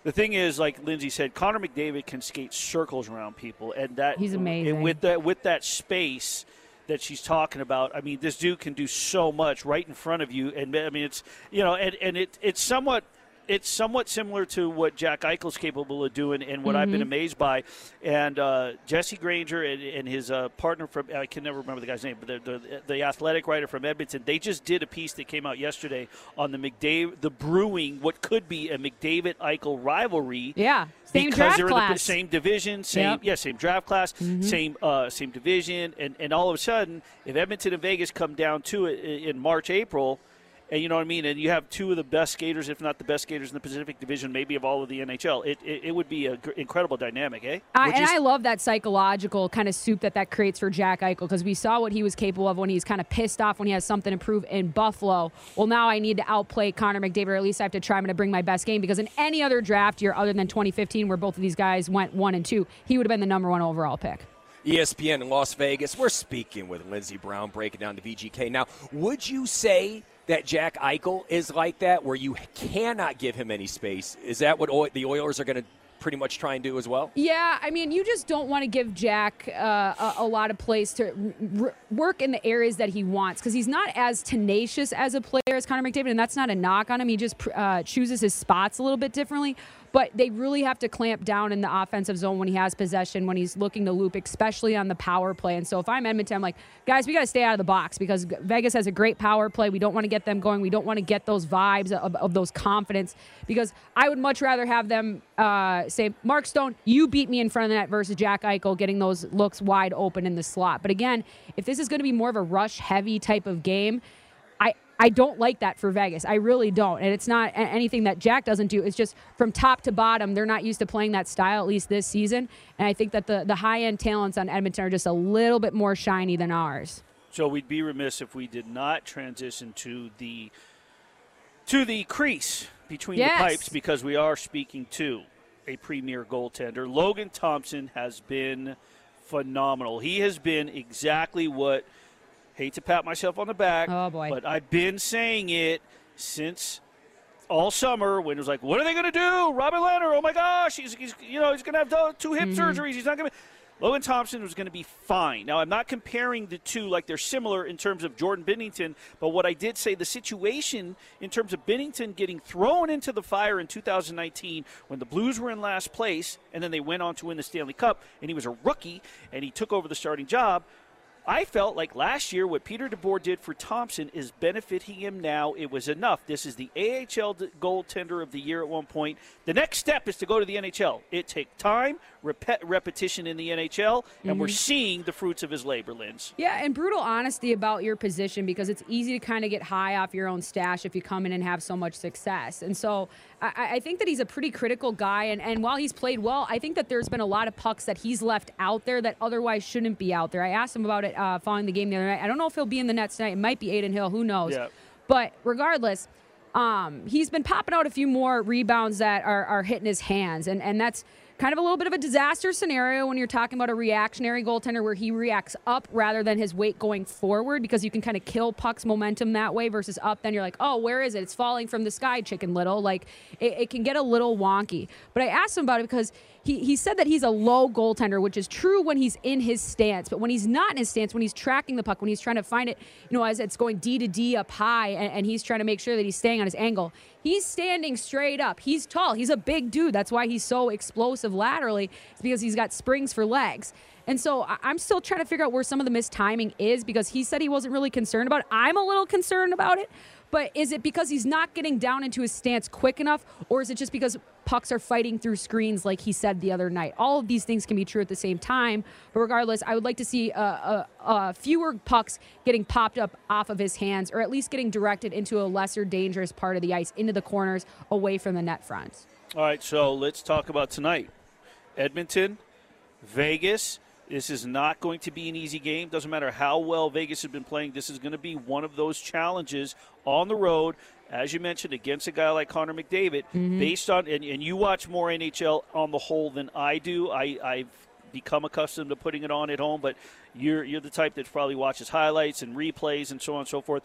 The thing is, like Lindsay said, Connor McDavid can skate circles around people, and that He's amazing. and with that with that space that she's talking about, I mean, this dude can do so much right in front of you, and I mean, it's you know, and and it it's somewhat. It's somewhat similar to what Jack Eichel's capable of doing, and what I've been Mhm. amazed by. And uh, Jesse Granger and, and his uh, partner from I can never remember the guy's name, but the, the the athletic writer from Edmonton. They just did a piece that came out yesterday on the McDavid, the brewing what could be a McDavid Eichel rivalry. Yeah, same because draft they're in class. the same division, same Yep. yeah, same draft class, Mhm. same uh, same division, and and all of a sudden, if Edmonton and Vegas come down to it in March, April. And you know what I mean, and you have two of the best skaters, if not the best skaters in the Pacific Division, maybe of all of the NHL. It it, it would be an incredible dynamic, eh? I, and you I love that psychological kind of soup that that creates for Jack Eichel because we saw what he was capable of when he's kind of pissed off when he has something to prove in Buffalo. Well, now I need to outplay Connor McDavid, or at least I have to try him to bring my best game because in any other draft year other than 2015, where both of these guys went one and two, he would have been the number one overall pick. ESPN in Las Vegas. We're speaking with Lindsey Brown, breaking down the VGK. Now, would you say that Jack Eichel is like that, where you cannot give him any space? Is that what the Oilers are going to pretty much try and do as well? Yeah, I mean, you just don't want to give Jack uh, a, a lot of place to r- work in the areas that he wants because he's not as tenacious as a player as Connor McDavid, and that's not a knock on him. He just uh, chooses his spots a little bit differently. But they really have to clamp down in the offensive zone when he has possession, when he's looking to loop, especially on the power play. And so if I'm Edmonton, I'm like, guys, we got to stay out of the box because Vegas has a great power play. We don't want to get them going. We don't want to get those vibes of, of those confidence because I would much rather have them uh, say, Mark Stone, you beat me in front of the net versus Jack Eichel getting those looks wide open in the slot. But again, if this is going to be more of a rush heavy type of game, I, don't like that for Vegas. I really don't. And it's not anything that Jack doesn't do. It's just from top to bottom, they're not used to playing that style, at least this season. And I think that the, the high end talents on Edmonton are just a little bit more shiny than ours. So we'd be remiss if we did not transition to the to the crease between Yes. the pipes because we are speaking to a premier goaltender. Logan Thompson has been phenomenal. He has been exactly what hate to pat myself on the back, Oh, boy. but I've been saying it since all summer when it was like, what are they going to do? Robin Lehner, oh my gosh, he's, he's you know he's going to have two hip Mhm. surgeries. He's not going to. Logan Thompson was going to be fine. Now, I'm not comparing the two like they're similar in terms of Jordan Binnington, but what I did say the situation in terms of Binnington getting thrown into the fire in 2019 when the Blues were in last place and then they went on to win the Stanley Cup and he was a rookie and he took over the starting job. I felt like last year what Peter DeBoer did for Thompson is benefiting him now. It was enough. This is the AHL goaltender of the year at one point. The next step is to go to the NHL. It takes time, rep- repetition in the NHL, and we're Mhm. seeing the fruits of his labor, Linz. Yeah, and brutal honesty about your position because it's easy to kind of get high off your own stash if you come in and have so much success. And so I, I think that he's a pretty critical guy. And, and while he's played well, I think that there's been a lot of pucks that he's left out there that otherwise shouldn't be out there. I asked him about it uh, following the game the other night. I don't know if he'll be in the nets tonight. It might be Adin Hill. Who knows? Yeah. But regardless, um, he's been popping out a few more rebounds that are, are hitting his hands. And, and that's kind of a little bit of a disaster scenario when you're talking about a reactionary goaltender where he reacts up rather than his weight going forward because you can kind of kill puck's momentum that way versus up. Then you're like, oh, where is it? It's falling from the sky, chicken little. Like it, it can get a little wonky. But I asked him about it because he, he said that he's a low goaltender, which is true when he's in his stance. But when he's not in his stance, when he's tracking the puck, when he's trying to find it, you know, as it's going D to D up high and, and he's trying to make sure that he's staying on his angle, he's standing straight up. He's tall. He's a big dude. That's why he's so explosive laterally. It's because he's got springs for legs. And so I'm still trying to figure out where some of the missed timing is because he said he wasn't really concerned about it. I'm a little concerned about it. But is it because he's not getting down into his stance quick enough, or is it just because pucks are fighting through screens like he said the other night? All of these things can be true at the same time. But regardless, I would like to see uh, uh, uh, fewer pucks getting popped up off of his hands, or at least getting directed into a lesser dangerous part of the ice, into the corners, away from the net front. All right, so let's talk about tonight. Edmonton, Vegas. This is not going to be an easy game. Doesn't matter how well Vegas has been playing. This is going to be one of those challenges on the road, as you mentioned, against a guy like Connor McDavid. Mm-hmm. Based on and, and you watch more NHL on the whole than I do. I, I've become accustomed to putting it on at home, but you're you're the type that probably watches highlights and replays and so on and so forth.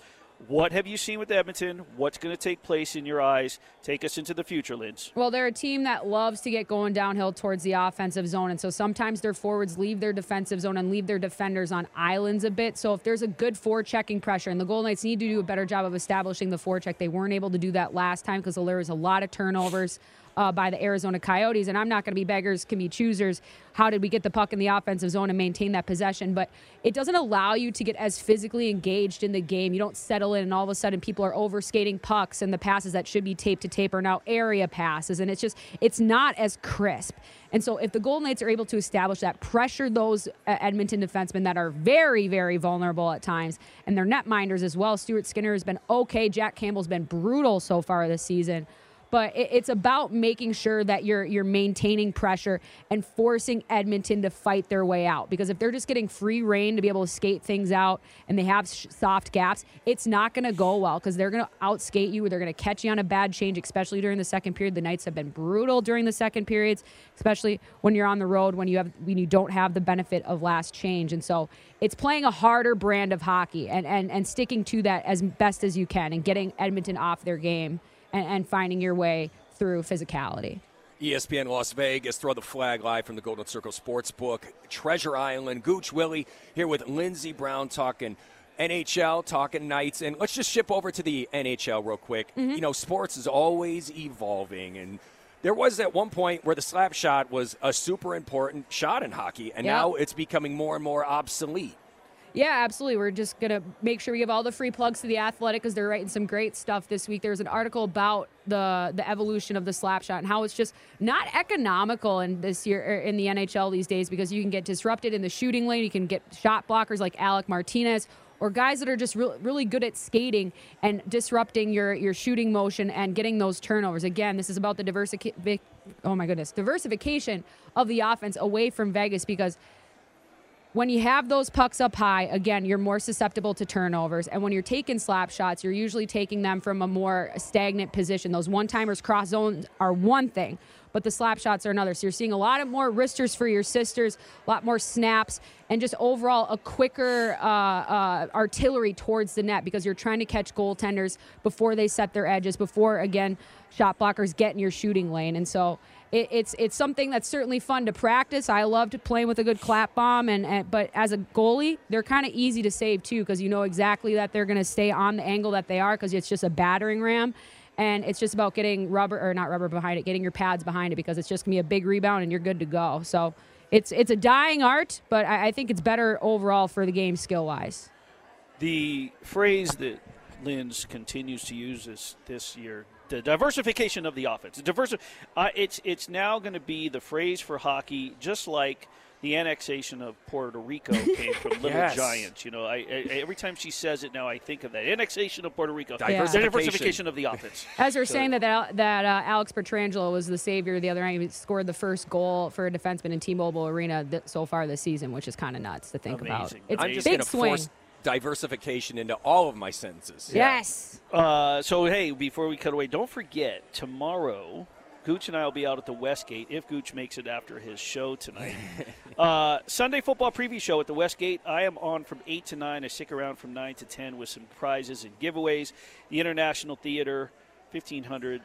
What have you seen with Edmonton? What's going to take place in your eyes? Take us into the future, Linz. Well, they're a team that loves to get going downhill towards the offensive zone. And so sometimes their forwards leave their defensive zone and leave their defenders on islands a bit. So if there's a good forechecking pressure, and the Golden Knights need to do a better job of establishing the forecheck, they weren't able to do that last time because there was a lot of turnovers. Uh, by the Arizona Coyotes, and I'm not going to be beggars, can be choosers. How did we get the puck in the offensive zone and maintain that possession? But it doesn't allow you to get as physically engaged in the game. You don't settle in, and all of a sudden, people are overskating pucks, and the passes that should be tape to tape are now area passes, and it's just it's not as crisp. And so, if the Golden Knights are able to establish that, pressure those uh, Edmonton defensemen that are very, very vulnerable at times, and their netminders as well. Stuart Skinner has been okay. Jack Campbell's been brutal so far this season but it- it's about making sure that you're you're maintaining pressure and forcing Edmonton to fight their way out. Because if they're just getting free reign to be able to skate things out and they have sh- soft gaps, it's not going to go well because they're going to outskate you. Or they're going to catch you on a bad change, especially during the second period. The Knights have been brutal during the second periods, especially when you're on the road when you have when you don't have the benefit of last change. And so it's playing a harder brand of hockey and and and sticking to that as best as you can and getting Edmonton off their game and, and finding your way through physicality. ESPN Las Vegas, throw the flag live from the Golden Circle Sportsbook, Treasure Island, Gooch Willie here with Lindsey Brown talking NHL, talking Knights, and let's just ship over to the NHL real quick. Mm-hmm. You know, sports is always evolving, and there was at one point where the slap shot was a super important shot in hockey, and Yeah. now it's becoming more and more obsolete. Yeah, absolutely. We're just going to make sure we give all the free plugs to the Athletic because they're writing some great stuff this week. There's an article about the the evolution of the slap shot and how it's just not economical in this year er, in the NHL these days because you can get disrupted in the shooting lane. You can get shot blockers like Alec Martinez or guys that are just re- really good at skating and disrupting your your shooting motion and getting those turnovers. Again, this is about the diversification. Oh my goodness, diversification of the offense away from Vegas because when you have those pucks up high, again, you're more susceptible to turnovers. And when you're taking slap shots, you're usually taking them from a more stagnant position. Those one timers cross zones are one thing, but the slap shots are another. So you're seeing a lot of more wristers for your sisters, a lot more snaps, and just overall a quicker uh, uh, artillery towards the net because you're trying to catch goaltenders before they set their edges, before, again, shot blockers get in your shooting lane. And so it, it's it's something that's certainly fun to practice. I loved playing with a good clap bomb, and, and but as a goalie, they're kind of easy to save too because you know exactly that they're going to stay on the angle that they are because it's just a battering ram. And it's just about getting rubber or not rubber behind it, getting your pads behind it because it's just gonna be a big rebound and you're good to go. So it's it's a dying art, but I, I think it's better overall for the game skill wise. The phrase that Linz continues to use this this year, the diversification of the offense. Diversi- uh, it's it's now going to be the phrase for hockey, just like the annexation of Puerto Rico came from Little Yes. Giants. You know, I, I, every time she says it now, I think of that annexation of Puerto Rico, Diversification. the diversification of the offense. As they're So- saying that that, that uh, Alex Pietrangelo was the savior the other night, he scored the first goal for a defenseman in T-Mobile Arena th- so far this season, which is kind of nuts to think about. It's I'm a just big swing. force diversification into all of my sentences. Yes. Uh, so hey, before we cut away, don't forget tomorrow. Gooch and I will be out at the Westgate if Gooch makes it after his show tonight. uh, Sunday football preview show at the Westgate. I am on from eight to nine. I stick around from nine to ten with some prizes and giveaways. The International Theater, fifteen hundred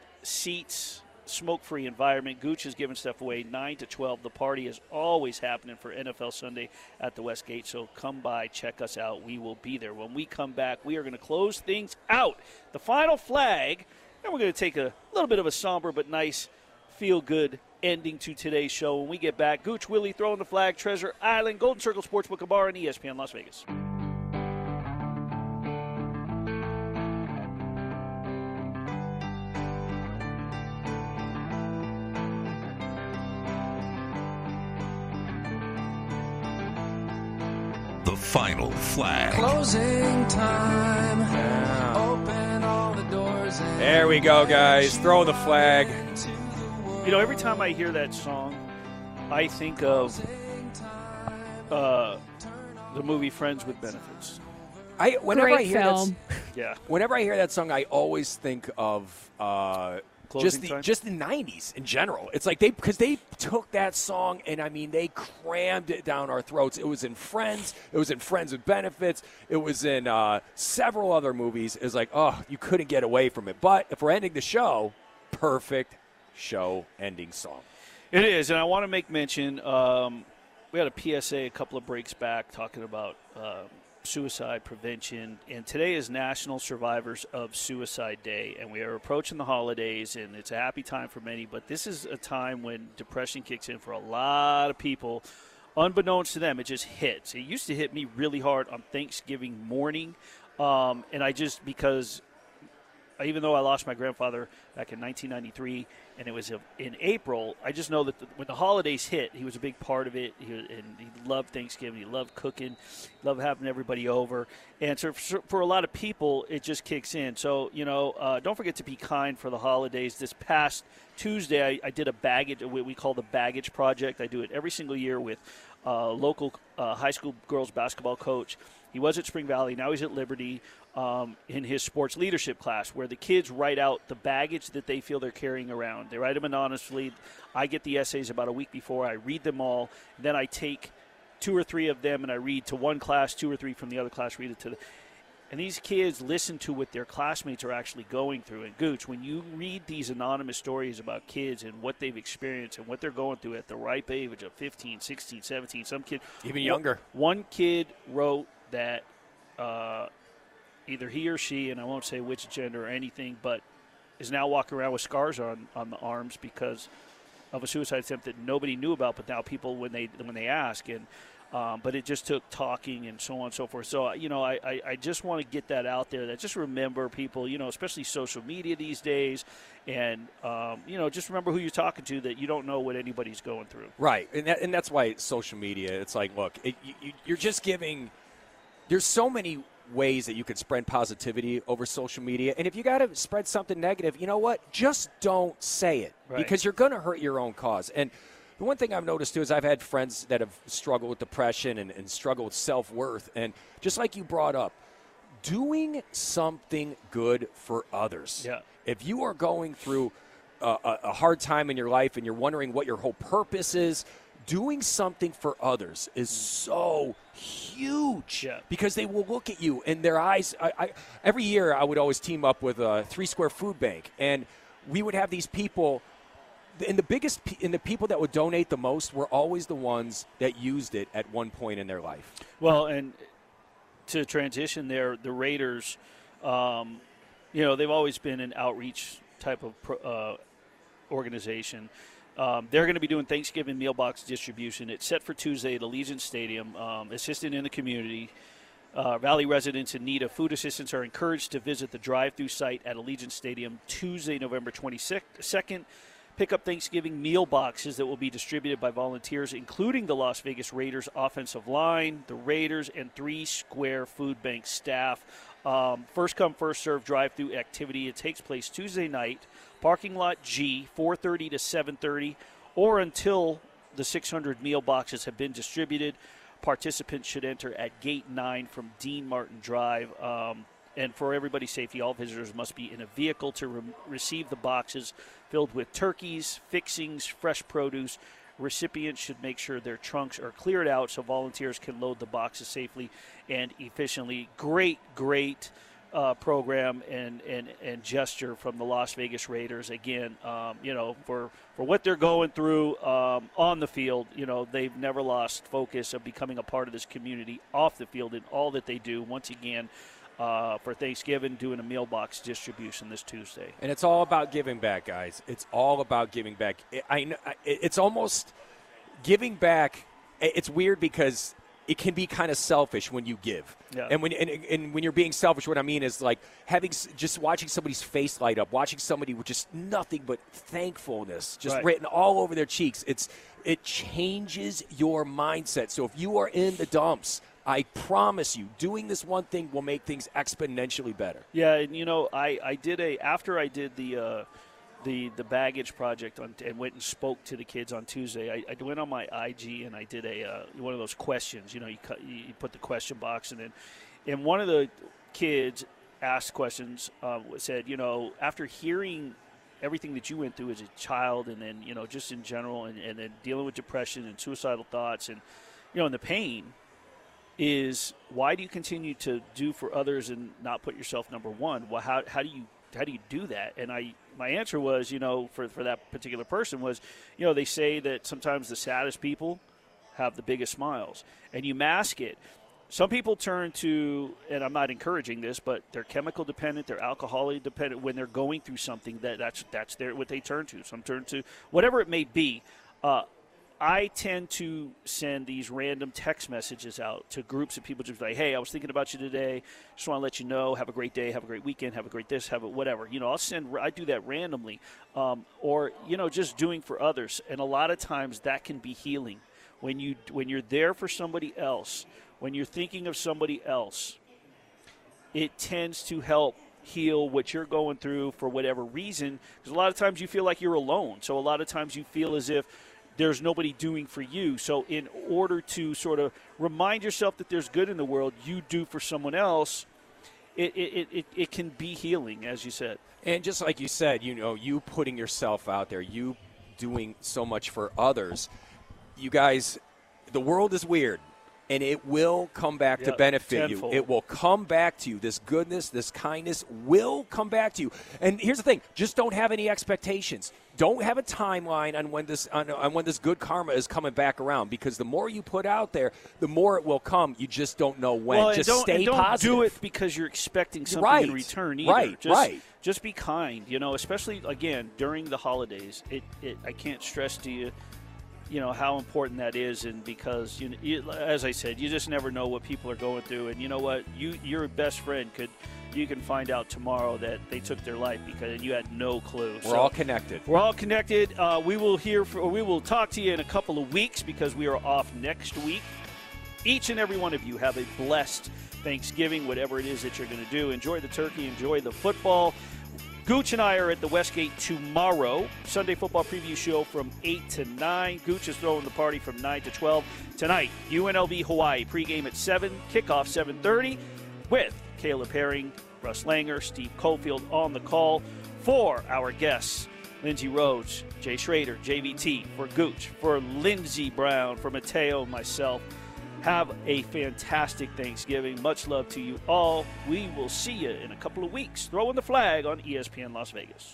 seats, smoke-free environment. Gooch is giving stuff away nine to twelve. The party is always happening for NFL Sunday at the Westgate. So come by, check us out. We will be there. When we come back, we are going to close things out. The final flag, and we're going to take a little bit of a somber but nice, feel-good ending to today's show. When we get back, Gooch Willie throwing the flag, Treasure Island, Golden Circle Sportsbook Bar, and ESPN Las Vegas. Final flag. Closing time. Open all the doors. and There we go, guys. Throw the flag. You know, every time I hear that song, I think of uh, the movie Friends with Benefits. I whenever Great I hear film. that, Yeah. whenever I hear that song, I always think of uh, just the time? just the '90s in general. It's like they because they took that song and I mean they crammed it down our throats. It was in Friends. It was in Friends with Benefits. It was in uh, several other movies. It's like oh, you couldn't get away from it. But if we're ending the show, perfect show ending song. It is, and I want to make mention. Um, we had a PSA a couple of breaks back talking about um suicide prevention, and today is National Survivors of Suicide Day, and we are approaching the holidays, and it's a happy time for many. But this is a time when depression kicks in for a lot of people. Unbeknownst to them, it just hits. It used to hit me really hard on Thanksgiving morning, um, and I just because even though I lost my grandfather back in 1993, and it was in April, I just know that when the holidays hit, he was a big part of it. He, and he loved Thanksgiving. He loved cooking. Loved having everybody over. And so for, a lot of people, it just kicks in. So you know, uh, don't forget to be kind for the holidays. This past Tuesday, I, I did a baggage. What we call the baggage project. I do it every single year with uh, local uh, high school girls basketball coach. He was at Spring Valley. Now he's at Liberty um, in his sports leadership class, where the kids write out the baggage that they feel they're carrying around. They write them anonymously. I get the essays about a week before. I read them all. Then I take two or three of them and I read to one class, two or three from the other class, read it to the. And these kids listen to what their classmates are actually going through. And Gooch, when you read these anonymous stories about kids and what they've experienced and what they're going through at the ripe age of 15, 16, 17, some kid. Even younger. One kid wrote that uh, either he or she, and I won't say which gender or anything, but is now walking around with scars on, on the arms because of a suicide attempt that nobody knew about, but now people when they when they ask and um, but it just took talking and so on and so forth. So you know, I, I, I just want to get that out there. That just remember people, you know, especially social media these days, and um, you know, just remember who you're talking to. That you don't know what anybody's going through. Right, and that, and that's why social media. It's like, look, it, you- you're just giving. There's so many ways that you could spread positivity over social media, and if you got to spread something negative, you know what? Just don't say it Right. because you're going to hurt your own cause. And the one thing I've noticed too is I've had friends that have struggled with depression and, and struggled with self worth, and just like you brought up, doing something good for others. Yeah. If you are going through a, a hard time in your life and you're wondering what your whole purpose is, doing something for others is so huge Yeah. because they will look at you and their eyes. I, I, every year, I would always team up with a three square food bank, and we would have these people. And the biggest, and the people that would donate the most were always the ones that used it at one point in their life. Well, and to transition there, the Raiders, um, you know, they've always been an outreach type of uh, organization. Um, they're going to be doing Thanksgiving meal box distribution. It's set for Tuesday at Allegiant Stadium. Um, assisting in the community. Uh, Valley residents in need of food assistance are encouraged to visit the drive-through site at Allegiant Stadium Tuesday, November 22nd. Pick up Thanksgiving meal boxes that will be distributed by volunteers, including the Las Vegas Raiders offensive line, the Raiders, and three Square Food Bank staff. Um, first come, first serve drive-through activity. It takes place Tuesday night, parking lot G, 4:30 to 7:30, or until the 600 meal boxes have been distributed. Participants should enter at Gate 9 from Dean Martin Drive. Um, and for everybody's safety, all visitors must be in a vehicle to re- receive the boxes filled with turkeys, fixings, fresh produce. Recipients should make sure their trunks are cleared out so volunteers can load the boxes safely and efficiently. Great, great uh, program and, and, and gesture from the Las Vegas Raiders. Again, um, you know, for, for what they're going through um, on the field, you know, they've never lost focus of becoming a part of this community off the field in all that they do. Once again, uh, for Thanksgiving, doing a meal box distribution this Tuesday. And it's all about giving back, guys. It's all about giving back. It, I, it's almost giving back. It's weird because it can be kind of selfish when you give. Yeah. And when and, and when you're being selfish, what I mean is like having just watching somebody's face light up, watching somebody with just nothing but thankfulness just Right. written all over their cheeks. It's it changes your mindset. So if you are in the dumps, I promise you, doing this one thing will make things exponentially better. Yeah, and you know, I, I did a after I did the uh, the the baggage project on, and went and spoke to the kids on Tuesday. I, I went on my IG and I did a uh, one of those questions. You know, you cut, you put the question box and then, and one of the kids asked questions uh, said, you know, after hearing everything that you went through as a child and then you know just in general and, and then dealing with depression and suicidal thoughts and you know and the pain is why do you continue to do for others and not put yourself number one well how, how do you how do you do that and i my answer was you know for, for that particular person was you know they say that sometimes the saddest people have the biggest smiles and you mask it. Some people turn to and i'm not encouraging this but they're chemical dependent they're alcoholic dependent when they're going through something that that's that's their what they turn to. Some turn to whatever it may be uh, I tend to send these random text messages out to groups of people just like, hey, I was thinking about you today. Just want to let you know. Have a great day. Have a great weekend. Have a great this. Have a whatever. You know, I'll send. I do that randomly, um, or you know, just doing for others. And a lot of times that can be healing when you when you're there for somebody else. When you're thinking of somebody else, it tends to help heal what you're going through for whatever reason. Because a lot of times you feel like you're alone. So a lot of times you feel as if there's nobody doing for you. So, in order to sort of remind yourself that there's good in the world, you do for someone else, it, it, it, it can be healing, as you said. And just like you said, you know, you putting yourself out there, you doing so much for others. You guys, the world is weird. And it will come back to benefit tenfold. you. It will come back to you. This goodness, this kindness will come back to you. And here's the thing: just don't have any expectations. Don't have a timeline on when this on, on when this good karma is coming back around. Because the more you put out there, the more it will come. You just don't know when. Well, just don't, stay don't positive. do it because you're expecting something Right. in return either. Right, Just, right. Just be kind, you know, especially, again, during the holidays. It, it I can't stress to you, you know, how important that is. And because, you, you, as I said, you just never know what people are going through. And you know what? You Your best friend could, you can find out tomorrow that they took their life because you had no clue. We're all connected. We're all connected. Uh, we will hear. For, we will talk to you in a couple of weeks because we are off next week. Each and every one of you have a blessed Thanksgiving, whatever it is that you're going to do. Enjoy the turkey. Enjoy the football. Gooch and I are at the Westgate tomorrow. Sunday football preview show from 8 to 9. Gooch is throwing the party from 9 to 12. Tonight, UNLV Hawaii pregame at 7, kickoff 7.30 with Caleb Herring, Russ Langer, Steve Cofield on the call for our guests. Lindsay Rhodes, Jay Schroeder, JVT, for Gooch, for Lindsey Brown, for Mateo, myself. Have a fantastic Thanksgiving. Much love to you all. We will see you in a couple of weeks. Throwing the flag on ESPN Las Vegas.